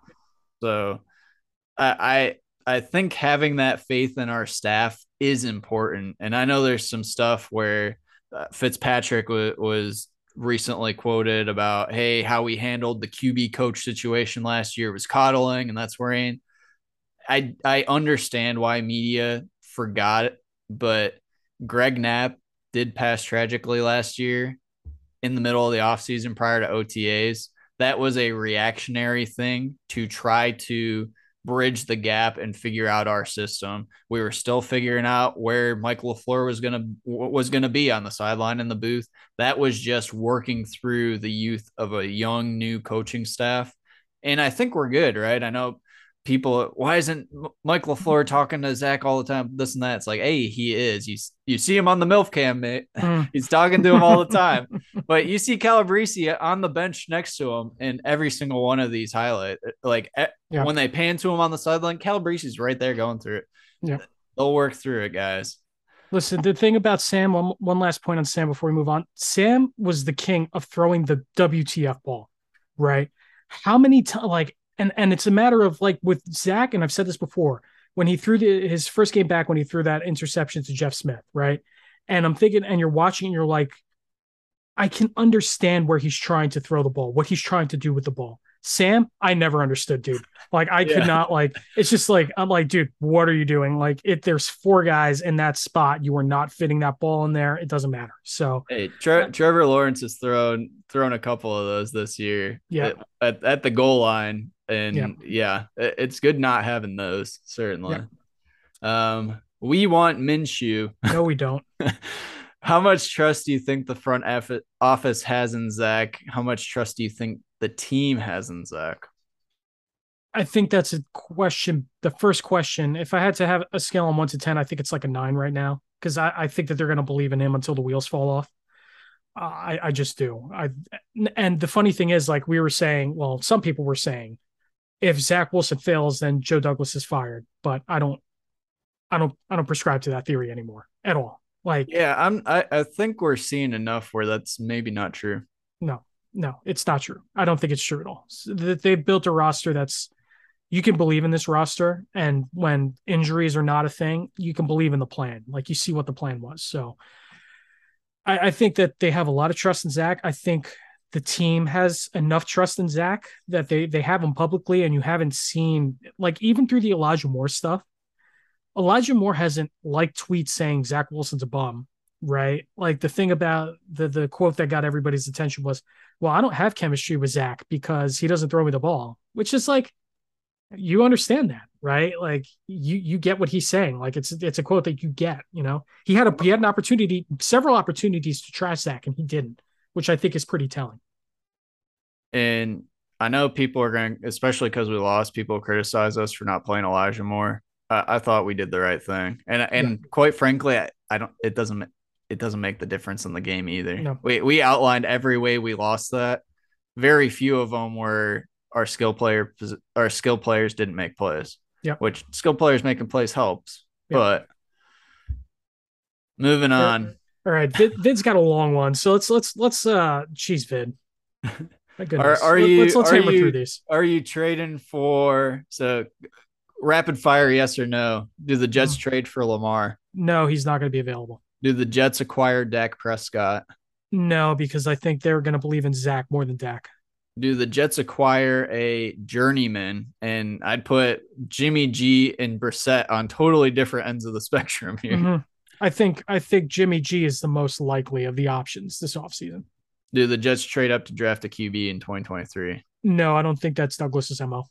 so I I I think having that faith in our staff is important and I know there's some stuff where uh, Fitzpatrick w- was recently quoted about, hey, how we handled the QB coach situation last year was coddling, and that's worrying. I I understand why media forgot but Greg Knapp did pass tragically last year in the middle of the offseason prior to OTAs. That was a reactionary thing to try to bridge the gap and figure out our system. We were still figuring out where Mike LaFleur was gonna was gonna be on the sideline in the booth. That was just working through the youth of a young new coaching staff. And I think we're good, right? I know people why isn't Mike LaFleur talking to Zach all the time? This and that. It's like, hey, he is. You you see him on the MILF cam, mate. Mm. He's talking to him all the time. but you see Calabrese on the bench next to him in every single one of these highlight. Like yeah. when they pan to him on the sideline, Calabrese's right there going through it. Yeah. They'll work through it, guys. Listen, the thing about Sam, one, one last point on Sam before we move on. Sam was the king of throwing the WTF ball, right? How many times, like, and and it's a matter of like with Zach, and I've said this before, when he threw the, his first game back when he threw that interception to Jeff Smith, right? And I'm thinking, and you're watching, and you're like, I can understand where he's trying to throw the ball, what he's trying to do with the ball. Sam, I never understood, dude. Like I yeah. could not like it's just like I'm like, dude, what are you doing? Like if there's four guys in that spot, you are not fitting that ball in there. It doesn't matter. So hey, Tre- Trevor Lawrence has thrown thrown a couple of those this year. Yeah. At, at the goal line. And yeah. yeah, it's good not having those, certainly. Yeah. Um, we want Minshew. No, we don't. How much trust do you think the front office has in Zach? How much trust do you think the team has in Zach? I think that's a question. The first question, if I had to have a scale on one to 10, I think it's like a nine right now because I, I, think that they're going to believe in him until the wheels fall off. Uh, I, I just do. I and the funny thing is, like we were saying, well, some people were saying, if Zach Wilson fails, then Joe Douglas is fired. But I don't, I don't, I don't prescribe to that theory anymore at all. Like, yeah, I'm. I, I think we're seeing enough where that's maybe not true. No, no, it's not true. I don't think it's true at all. They've built a roster that's you can believe in this roster, and when injuries are not a thing, you can believe in the plan. Like you see what the plan was. So, I, I think that they have a lot of trust in Zach. I think the team has enough trust in Zach that they they have him publicly, and you haven't seen like even through the Elijah Moore stuff Elijah Moore hasn't liked tweets saying Zach Wilson's a bum, right? Like the thing about the the quote that got everybody's attention was, "Well, I don't have chemistry with Zach because he doesn't throw me the ball," which is like, you understand that, right? Like you you get what he's saying. Like it's it's a quote that you get. You know, he had a he had an opportunity, several opportunities to try Zach, and he didn't, which I think is pretty telling. And I know people are going, especially because we lost. People criticize us for not playing Elijah Moore. I, I thought we did the right thing, and and yeah. quite frankly, I, I don't. It doesn't. It doesn't make the difference in the game either. No. We we outlined every way we lost that. Very few of them were our skill player. Our skill players didn't make plays. Yeah. Which skill players making plays helps, yeah. but moving on. All right, Vid, Vid's got a long one, so let's let's let's uh, cheese Vid. My goodness. are Let- you- let's let's are hammer you- through these. Are you trading for so rapid fire? Yes or no? Do the Jets Mm. trade for Lamar? No, he's not going to be available. Do the Jets acquire Dak Prescott? No, because I think they're going to believe in Zach more than Dak. Do the Jets acquire a journeyman? And I'd put Jimmy G and Brissett on totally different ends of the spectrum here. Mhm. I think I think Jimmy G is the most likely of the options this offseason. Do the Jets trade up to draft a QB in 2023? No, I don't think that's Douglas's MO.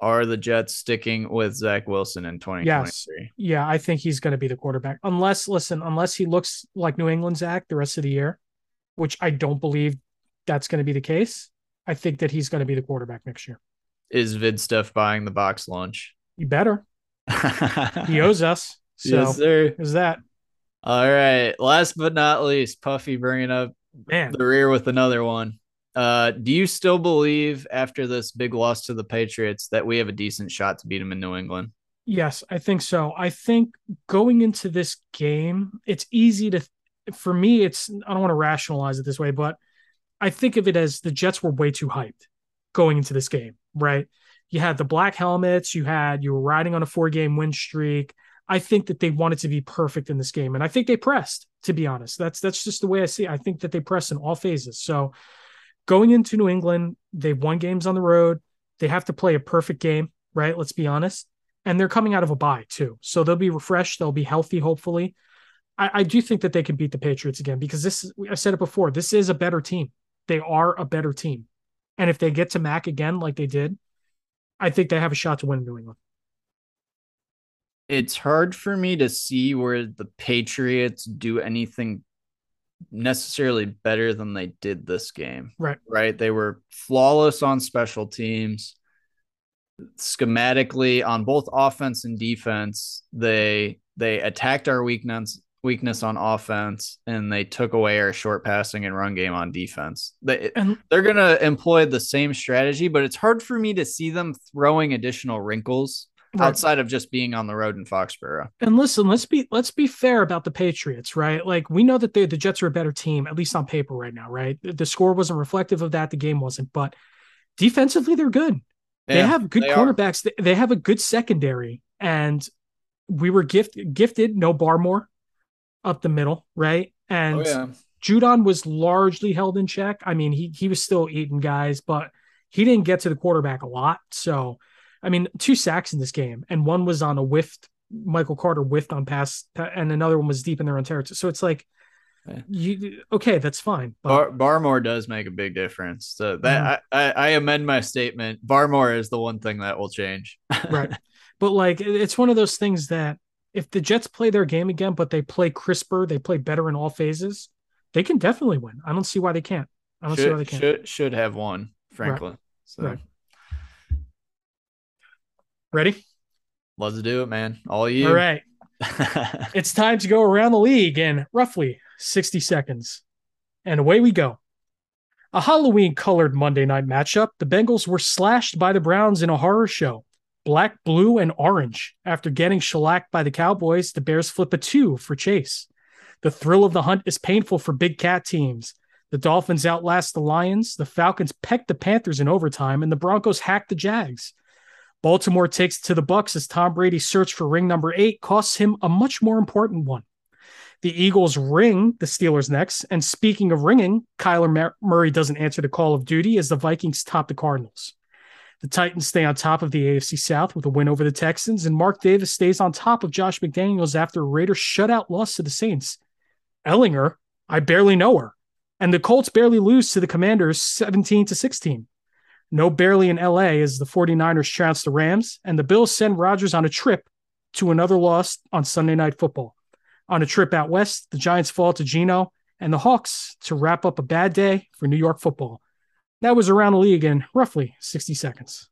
Are the Jets sticking with Zach Wilson in 2023? Yes. Yeah, I think he's going to be the quarterback. Unless, listen, unless he looks like New England Zach the rest of the year, which I don't believe that's going to be the case. I think that he's going to be the quarterback next year. Is Vid stuff buying the box lunch? You better. He owes us. So yes, sir. is that All right. Last but not least, Puffy bringing up man? the rear with another one. Uh, do you still believe after this big loss to the Patriots that we have a decent shot to beat them in New England? Yes, I think so. I think going into this game, it's easy to, for me, it's, I don't want to rationalize it this way, but I think of it as the Jets were way too hyped going into this game, right? You had the black helmets, you had, you were riding on a four game win streak. I think that they wanted to be perfect in this game. And I think they pressed, to be honest. That's, that's just the way I see it. I think that they pressed in all phases. So going into New England, they've won games on the road. They have to play a perfect game, right? Let's be honest and they're coming out of a bye too. So they'll be refreshed, they'll be healthy, hopefully. I, I do think that they can beat the Patriots again because this I said it before, this is a better team. They are a better team. And if they get to Mac again like they did, I think they have a shot to win New England. It's hard for me to see where the Patriots do anything necessarily better than they did this game. Right. Right. They were flawless on special teams. Schematically on both offense and defense, they they attacked our weakness weakness on offense and they took away our short passing and run game on defense. They And they're going to employ the same strategy, but it's hard for me to see them throwing additional wrinkles Right. outside of just being on the road in Foxborough. and listen, let's be let's be fair about the Patriots, right? Like we know that they, the Jets are a better team, at least on paper right now, right? The, score wasn't reflective of that, the game wasn't, but defensively they're good. they have good they are. They, they have a good secondary, and we were gift, gifted no Barmore up the middle, right? And Oh yeah. Judon was largely held in check. I mean, he he was still eating guys, but he didn't get to the quarterback a lot. So, I mean, two sacks in this game, and one was on a whiffed. Michael Carter whiffed on pass, and another one was deep in their own territory. So it's like, Yeah. you okay? That's fine. But Bar- Barmore does make a big difference. So that Mm-hmm. I, I, I amend my statement. Barmore is the one thing that will change. right. But like it's one of those things that if the Jets play their game again, but they play crisper, they play better in all phases, they can definitely win. I don't see why they can't. I don't see why they can't. should should have won, frankly. So Right. Ready? let's do it, man. All you. All right. It's time to go around the league in roughly 60 seconds. And away we go. A Halloween colored Monday night matchup. The Bengals were slashed by the Browns in a horror show. Black, blue, and orange. After getting shellacked by the Cowboys, the Bears flip a two for Chase. The thrill of the hunt is painful for big cat teams. The Dolphins outlast the Lions, the Falcons peck the Panthers in overtime, and the Broncos hack the Jags. Baltimore takes to the Bucks as Tom Brady's search for ring number eight costs him a much more important one. The Eagles ring the Steelers next, and speaking of ringing, Kyler Murray doesn't answer the call of duty as the Vikings top the Cardinals. The Titans stay on top of the AFC South with a win over the Texans, and Mark Davis stays on top of Josh McDaniels after a Raiders shutout loss to the Saints. Ehlinger, I barely know her, and the Colts barely lose to the Commanders 17 to 16. No barely in LA as the 49ers trounce the Rams, and the Bills send Rodgers on a trip to another loss on Sunday Night Football. On a trip out west, the Giants fall to Geno and the Hawks to wrap up a bad day for New York football. That was around the league in roughly 60 seconds.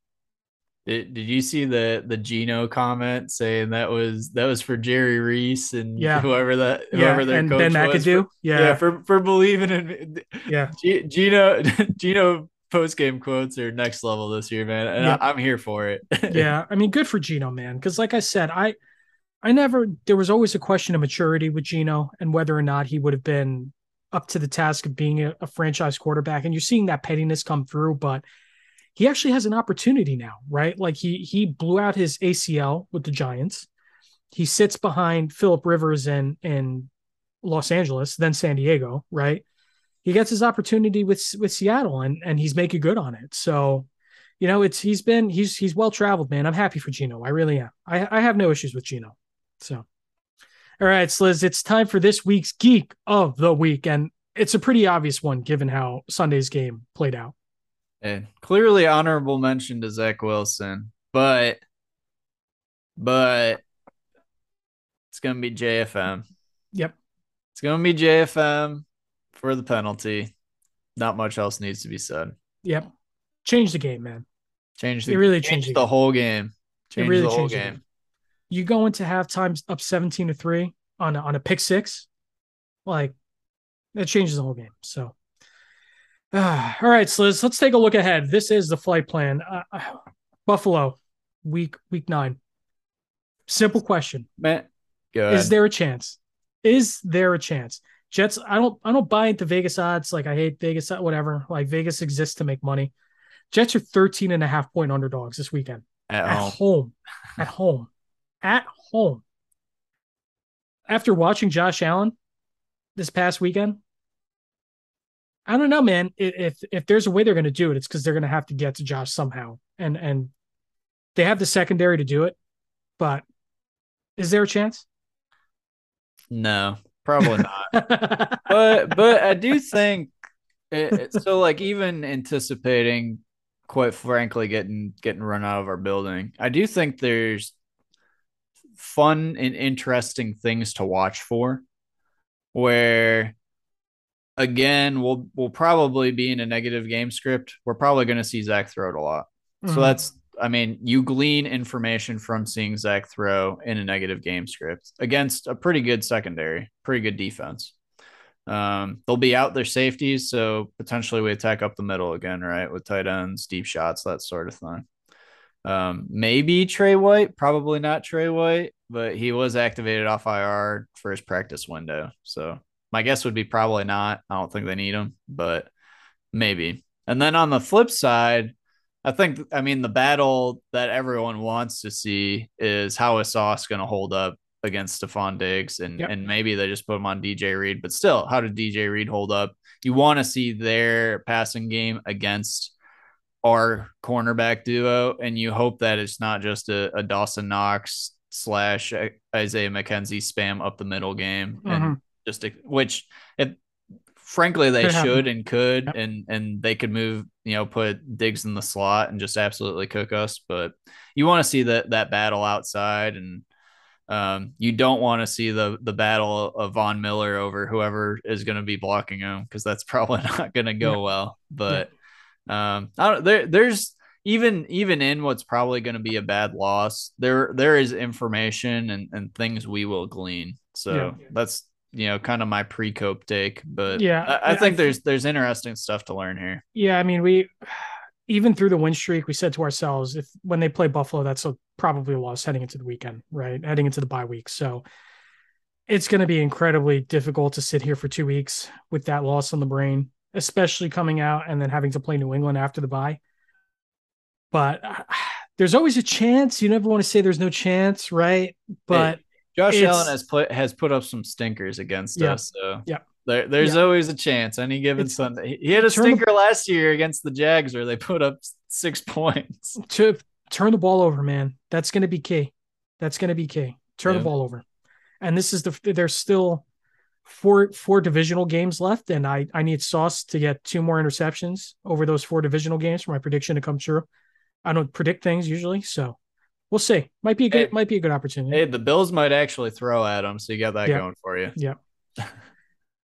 Did, did you see the the Geno comment saying that was that was for Jerry Reese and Yeah. whoever that Yeah, whoever their and coach Ben was For, yeah, yeah, for for believing in yeah. G- Geno Geno post game quotes are next level this year, man, and Yeah. I, I'm here for it. yeah, I mean, good for Geno, man. Because like I said, I, I never. There was always a question of maturity with Geno and whether or not he would have been up to the task of being a, a franchise quarterback, and you're seeing that pettiness come through. But he actually has an opportunity now, right? Like he he blew out his ACL with the Giants. He sits behind Philip Rivers in in Los Angeles, then San Diego, right? He gets his opportunity with with Seattle, and and he's making good on it. So, you know, it's he's been he's he's well traveled, man. I'm happy for Geno. I really am. I I have no issues with Geno. So, all right, Sliz, it's time for this week's geek of the week, and it's a pretty obvious one given how Sunday's game played out. And clearly honorable mention to Zach Wilson, but but it's gonna be JFM. Yep. It's gonna be JFM for the penalty. Not much else needs to be said. Yep. Change the game, man. Change the It really change changed the the whole game. Change really the whole changed game. game. You go into halftime up 17 to 3 on a, on a pick six, like that changes the whole game. So, ah, all right, Sliz, let's take a look ahead. This is the flight plan. Uh, uh, Buffalo, week week nine. Simple question: Man. Is there a chance? Is there a chance? Jets. I don't. I don't buy into Vegas odds. Like I hate Vegas. Whatever. Like Vegas exists to make money. Jets are 13 and a half point underdogs this weekend at at home? home. At home. At home. After watching Josh Allen this past weekend, I don't know, man. If if there's a way they're going to do it, it's because they're going to have to get to Josh somehow, and and they have the secondary to do it. But is there a chance? No, probably not. but but I do think it, so. Like even anticipating, quite frankly, getting getting run out of our building, I do think there's fun and interesting things to watch for. Where again, we'll we'll probably be in a negative game script. We're probably going to see Zach throw it a lot. So Mhm. that's, I mean, you glean information from seeing Zach throw in a negative game script against a pretty good secondary, pretty good defense. Um, they'll be out their safeties, so potentially we attack up the middle again, right? With tight ends, deep shots, that sort of thing. Um, maybe Trey White, probably not Trey White, but he was activated off IR for his practice window. So my guess would be probably not. I don't think they need him, but maybe. And then on the flip side, I think I mean the battle that everyone wants to see is how is Sauce going to hold up against Stefon Diggs and Yep. and maybe they just put him on DJ Reed, but still, how did DJ Reed hold up? You want to see their passing game against our cornerback duo, and you hope that it's not just a, a Dawson Knox slash Isaiah McKenzie spam up the middle game and Mhm. just a, which it frankly they should and could Yep. and and they could move you know put Diggs in the slot and just absolutely cook us but you want to see that that battle outside and um you don't want to see the the battle of Von Miller over whoever is going to be blocking him because that's probably not going to go Yeah. well but um I don't there there's even even in what's probably going to be a bad loss there there is information and and things we will glean so Yeah. that's you know kind of my pre-cope take but Yeah, I, I think I there's there's interesting stuff to learn here Yeah, I mean, we even through the win streak, we said to ourselves, if when they play Buffalo, that's a, probably a loss heading into the weekend, right? Heading into the bye week. So it's going to be incredibly difficult to sit here for two weeks with that loss on the brain, especially coming out and then having to play New England after the bye. But uh, there's always a chance. You never want to say there's no chance, right? But Josh It's- Allen has put has put up some stinkers against Yeah. us so Yeah. there, there's Yeah. always a chance any given It's- Sunday he had a turn the- stinker last year against the Jags where they put up six points to turn the ball over, man. That's going to be key. That's going to be key. Turn Yeah. the ball over. And this is the there's still four four divisional games left, and I I need Sauce to get two more interceptions over those four divisional games for my prediction to come true. I don't predict things usually, so we'll see. Might be a good Hey. might be a good opportunity. hey the Bills might actually throw at him so you got that Yeah. going for you Yep.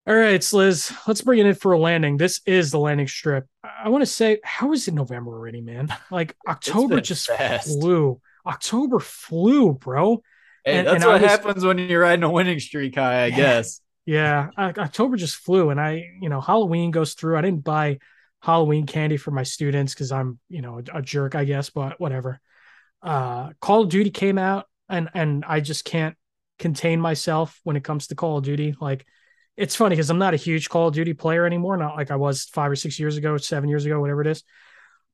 All right, Sliz, let's bring it in for a landing. This is the landing strip. I, want to say, how is it November already, man? Like October just fast. flew. October flew, bro. Hey, And- that's and what was- happens when you're riding a winning streak high, I Yeah. guess. Yeah, October just flew, and I, you know, Halloween goes through. I didn't buy Halloween candy for my students because I'm, you know, a jerk, I guess, but whatever. Uh, Call of Duty came out, and and I just can't contain myself when it comes to Call of Duty. Like, it's funny because I'm not a huge Call of Duty player anymore, not like I was five or six years ago, seven years ago, whatever it is.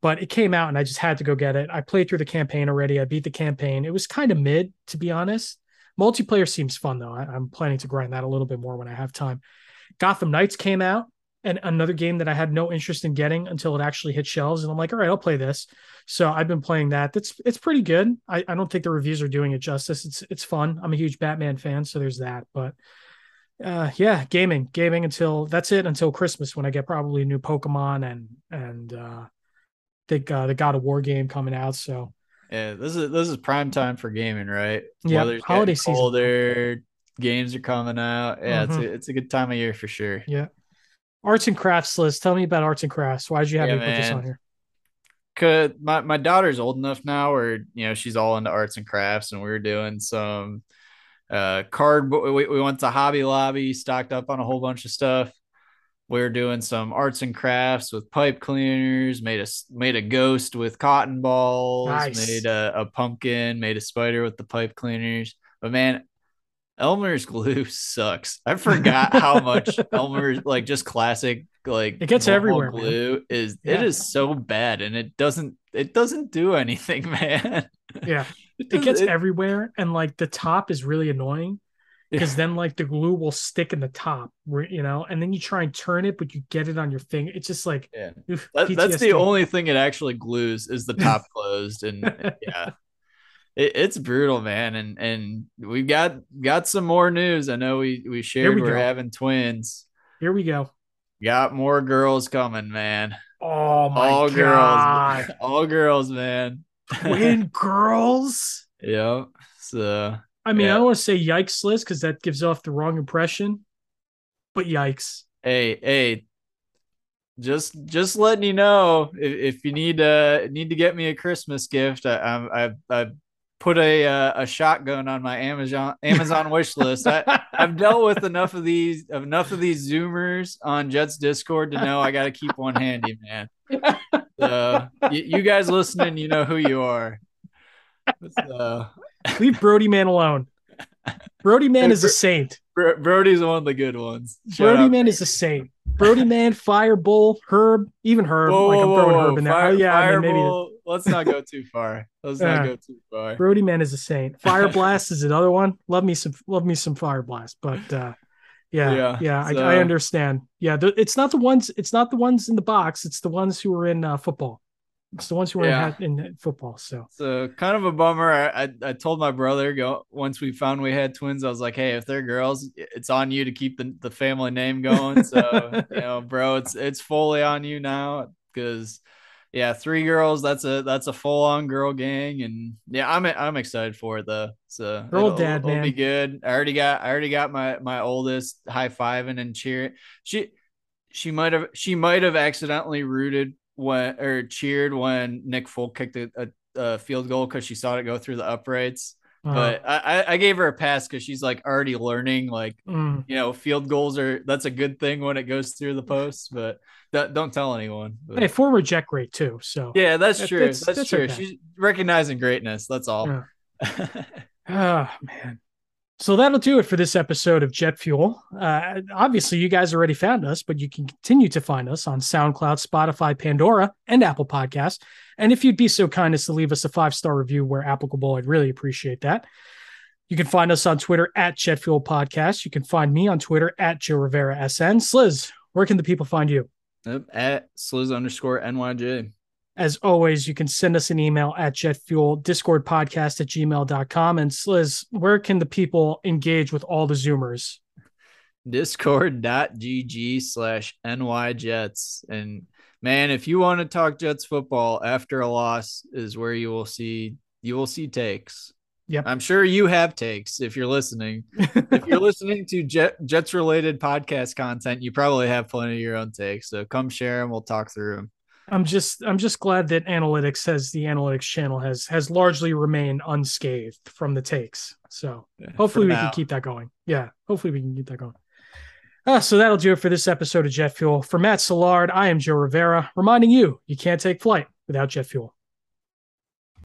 But it came out and I just had to go get it. I played through the campaign already. I beat the campaign. It was kind of mid, to be honest. Multiplayer seems fun though. I, I'm planning to grind that a little bit more when I have time. Gotham Knights came out and another game that I had no interest in getting until it actually hit shelves. And I'm like, all right, I'll play this. So I've been playing that. That's it's pretty good. I, I don't think the reviews are doing it justice. It's it's fun. I'm a huge Batman fan, so there's that. But uh yeah, gaming, gaming until that's it until Christmas when I get probably new Pokemon and and uh think uh, the God of War game coming out. So Yeah, this is this is prime time for gaming, right? Yeah, holiday getting season. colder, games are coming out. Yeah, it's Mhm. a, it's a good time of year for sure. yeah. Arts and crafts list. Tell me about arts and crafts. Why did you have Yeah, me put this on here? Cause my, my daughter's old enough now where you know she's all into arts and crafts and we were doing some uh cardboard we, we went to hobby lobby stocked up on a whole bunch of stuff we were doing some arts and crafts with pipe cleaners made a made a ghost with cotton balls Nice. made a, a pumpkin made a spider with the pipe cleaners but man elmer's glue sucks i forgot how much elmer's like just classic like It gets everywhere, man. glue is it Yeah. is so bad and it doesn't it doesn't do anything man Yeah. it, It gets everywhere and like the top is really annoying because then like the glue will stick in the top, you know, and then you try and turn it, but you get it on your finger. It's just like yeah That, that's the only thing it actually glues is the top closed and yeah it, it's brutal man and and we've got got some more news i know we we shared we we are go. having twins Here we go. got more girls coming man Oh my all god. girls all girls man Twin girls. yep so I mean, Yeah. I don't want to say yikes list because that gives off the wrong impression, but yikes. hey hey just just letting you know if, if you need uh need to get me a christmas gift i i'm i've, I've put a uh, a shotgun on my amazon amazon wish list I, i've dealt with enough of these enough of these zoomers on jets discord to know i gotta keep one handy man so you, you guys listening you know who you are so Leave Brody Man alone. Brody Man is a saint. Bro- brody's one of the good ones Brody Man is a saint. Brody Man, Firebull, Herb, even Herb. Whoa, like I'm throwing whoa, Herb in there. Fire, oh yeah, I mean, maybe let's not go too far. Let's Yeah. not go too far. Brody Man is a saint. Fire Blast is another one. Love me some, love me some Fire Blast. But uh, yeah, yeah, Yeah, I, so- I understand. Yeah, the, it's not the ones. It's not the ones in the box. It's the ones who are in uh, football. It's the ones who were Yeah. in, in football. So So kind of a bummer. I, I I told my brother go once we found we had twins. I was like, hey, if they're girls, it's on you to keep the, the family name going. So you know, bro, it's it's fully on you now because yeah, three girls. That's a that's a full on girl gang, and yeah, I'm I'm excited for it though. So Girl it'll, dad, it'll be good. I already got I already got my my oldest high fiving and cheering. She she might have she might have accidentally rooted when or cheered when Nick Folk kicked a, a, a field goal because she saw it go through the uprights. uh, But I, I- gave her a pass because she's like already learning like mm, you know field goals are that's a good thing when it goes through the post. But don't tell anyone. But- hey, former Jet great too. So yeah, that's That- true. that's- That's, that's true. okay. She's recognizing greatness. That's all. Yeah. Oh man. So that'll do it for this episode of Jet Fuel. Uh, obviously, you guys already found us, but you can continue to find us on SoundCloud, Spotify, Pandora, and Apple Podcasts. And if you'd be so kind as to leave us a five star review where applicable, I'd really appreciate that. You can find us on Twitter at Jet Fuel Podcast. You can find me on Twitter at Joe Rivera SN. Sliz, where can the people find you? Yep, At sliz underscore nyj. As always, you can send us an email at jetfuel discord podcast at gmail.com. And Sliz, where can the people engage with all the Zoomers? discord.gg slash nyjets and man if you want to talk jets football after a loss is where you will see you will see takes Yep. i'm sure you have takes if you're listening if you're listening to jet jets related podcast content you probably have plenty of your own takes so come share them we'll talk through them I'm just I'm just glad that analytics has the analytics channel has has largely remained unscathed from the takes. So hopefully we can keep that going. Yeah, hopefully we can keep that going. Uh, so that'll do it for this episode of Jet Fuel. For Matt Soulard, I am Joe Rivera, reminding you you can't take flight without jet fuel.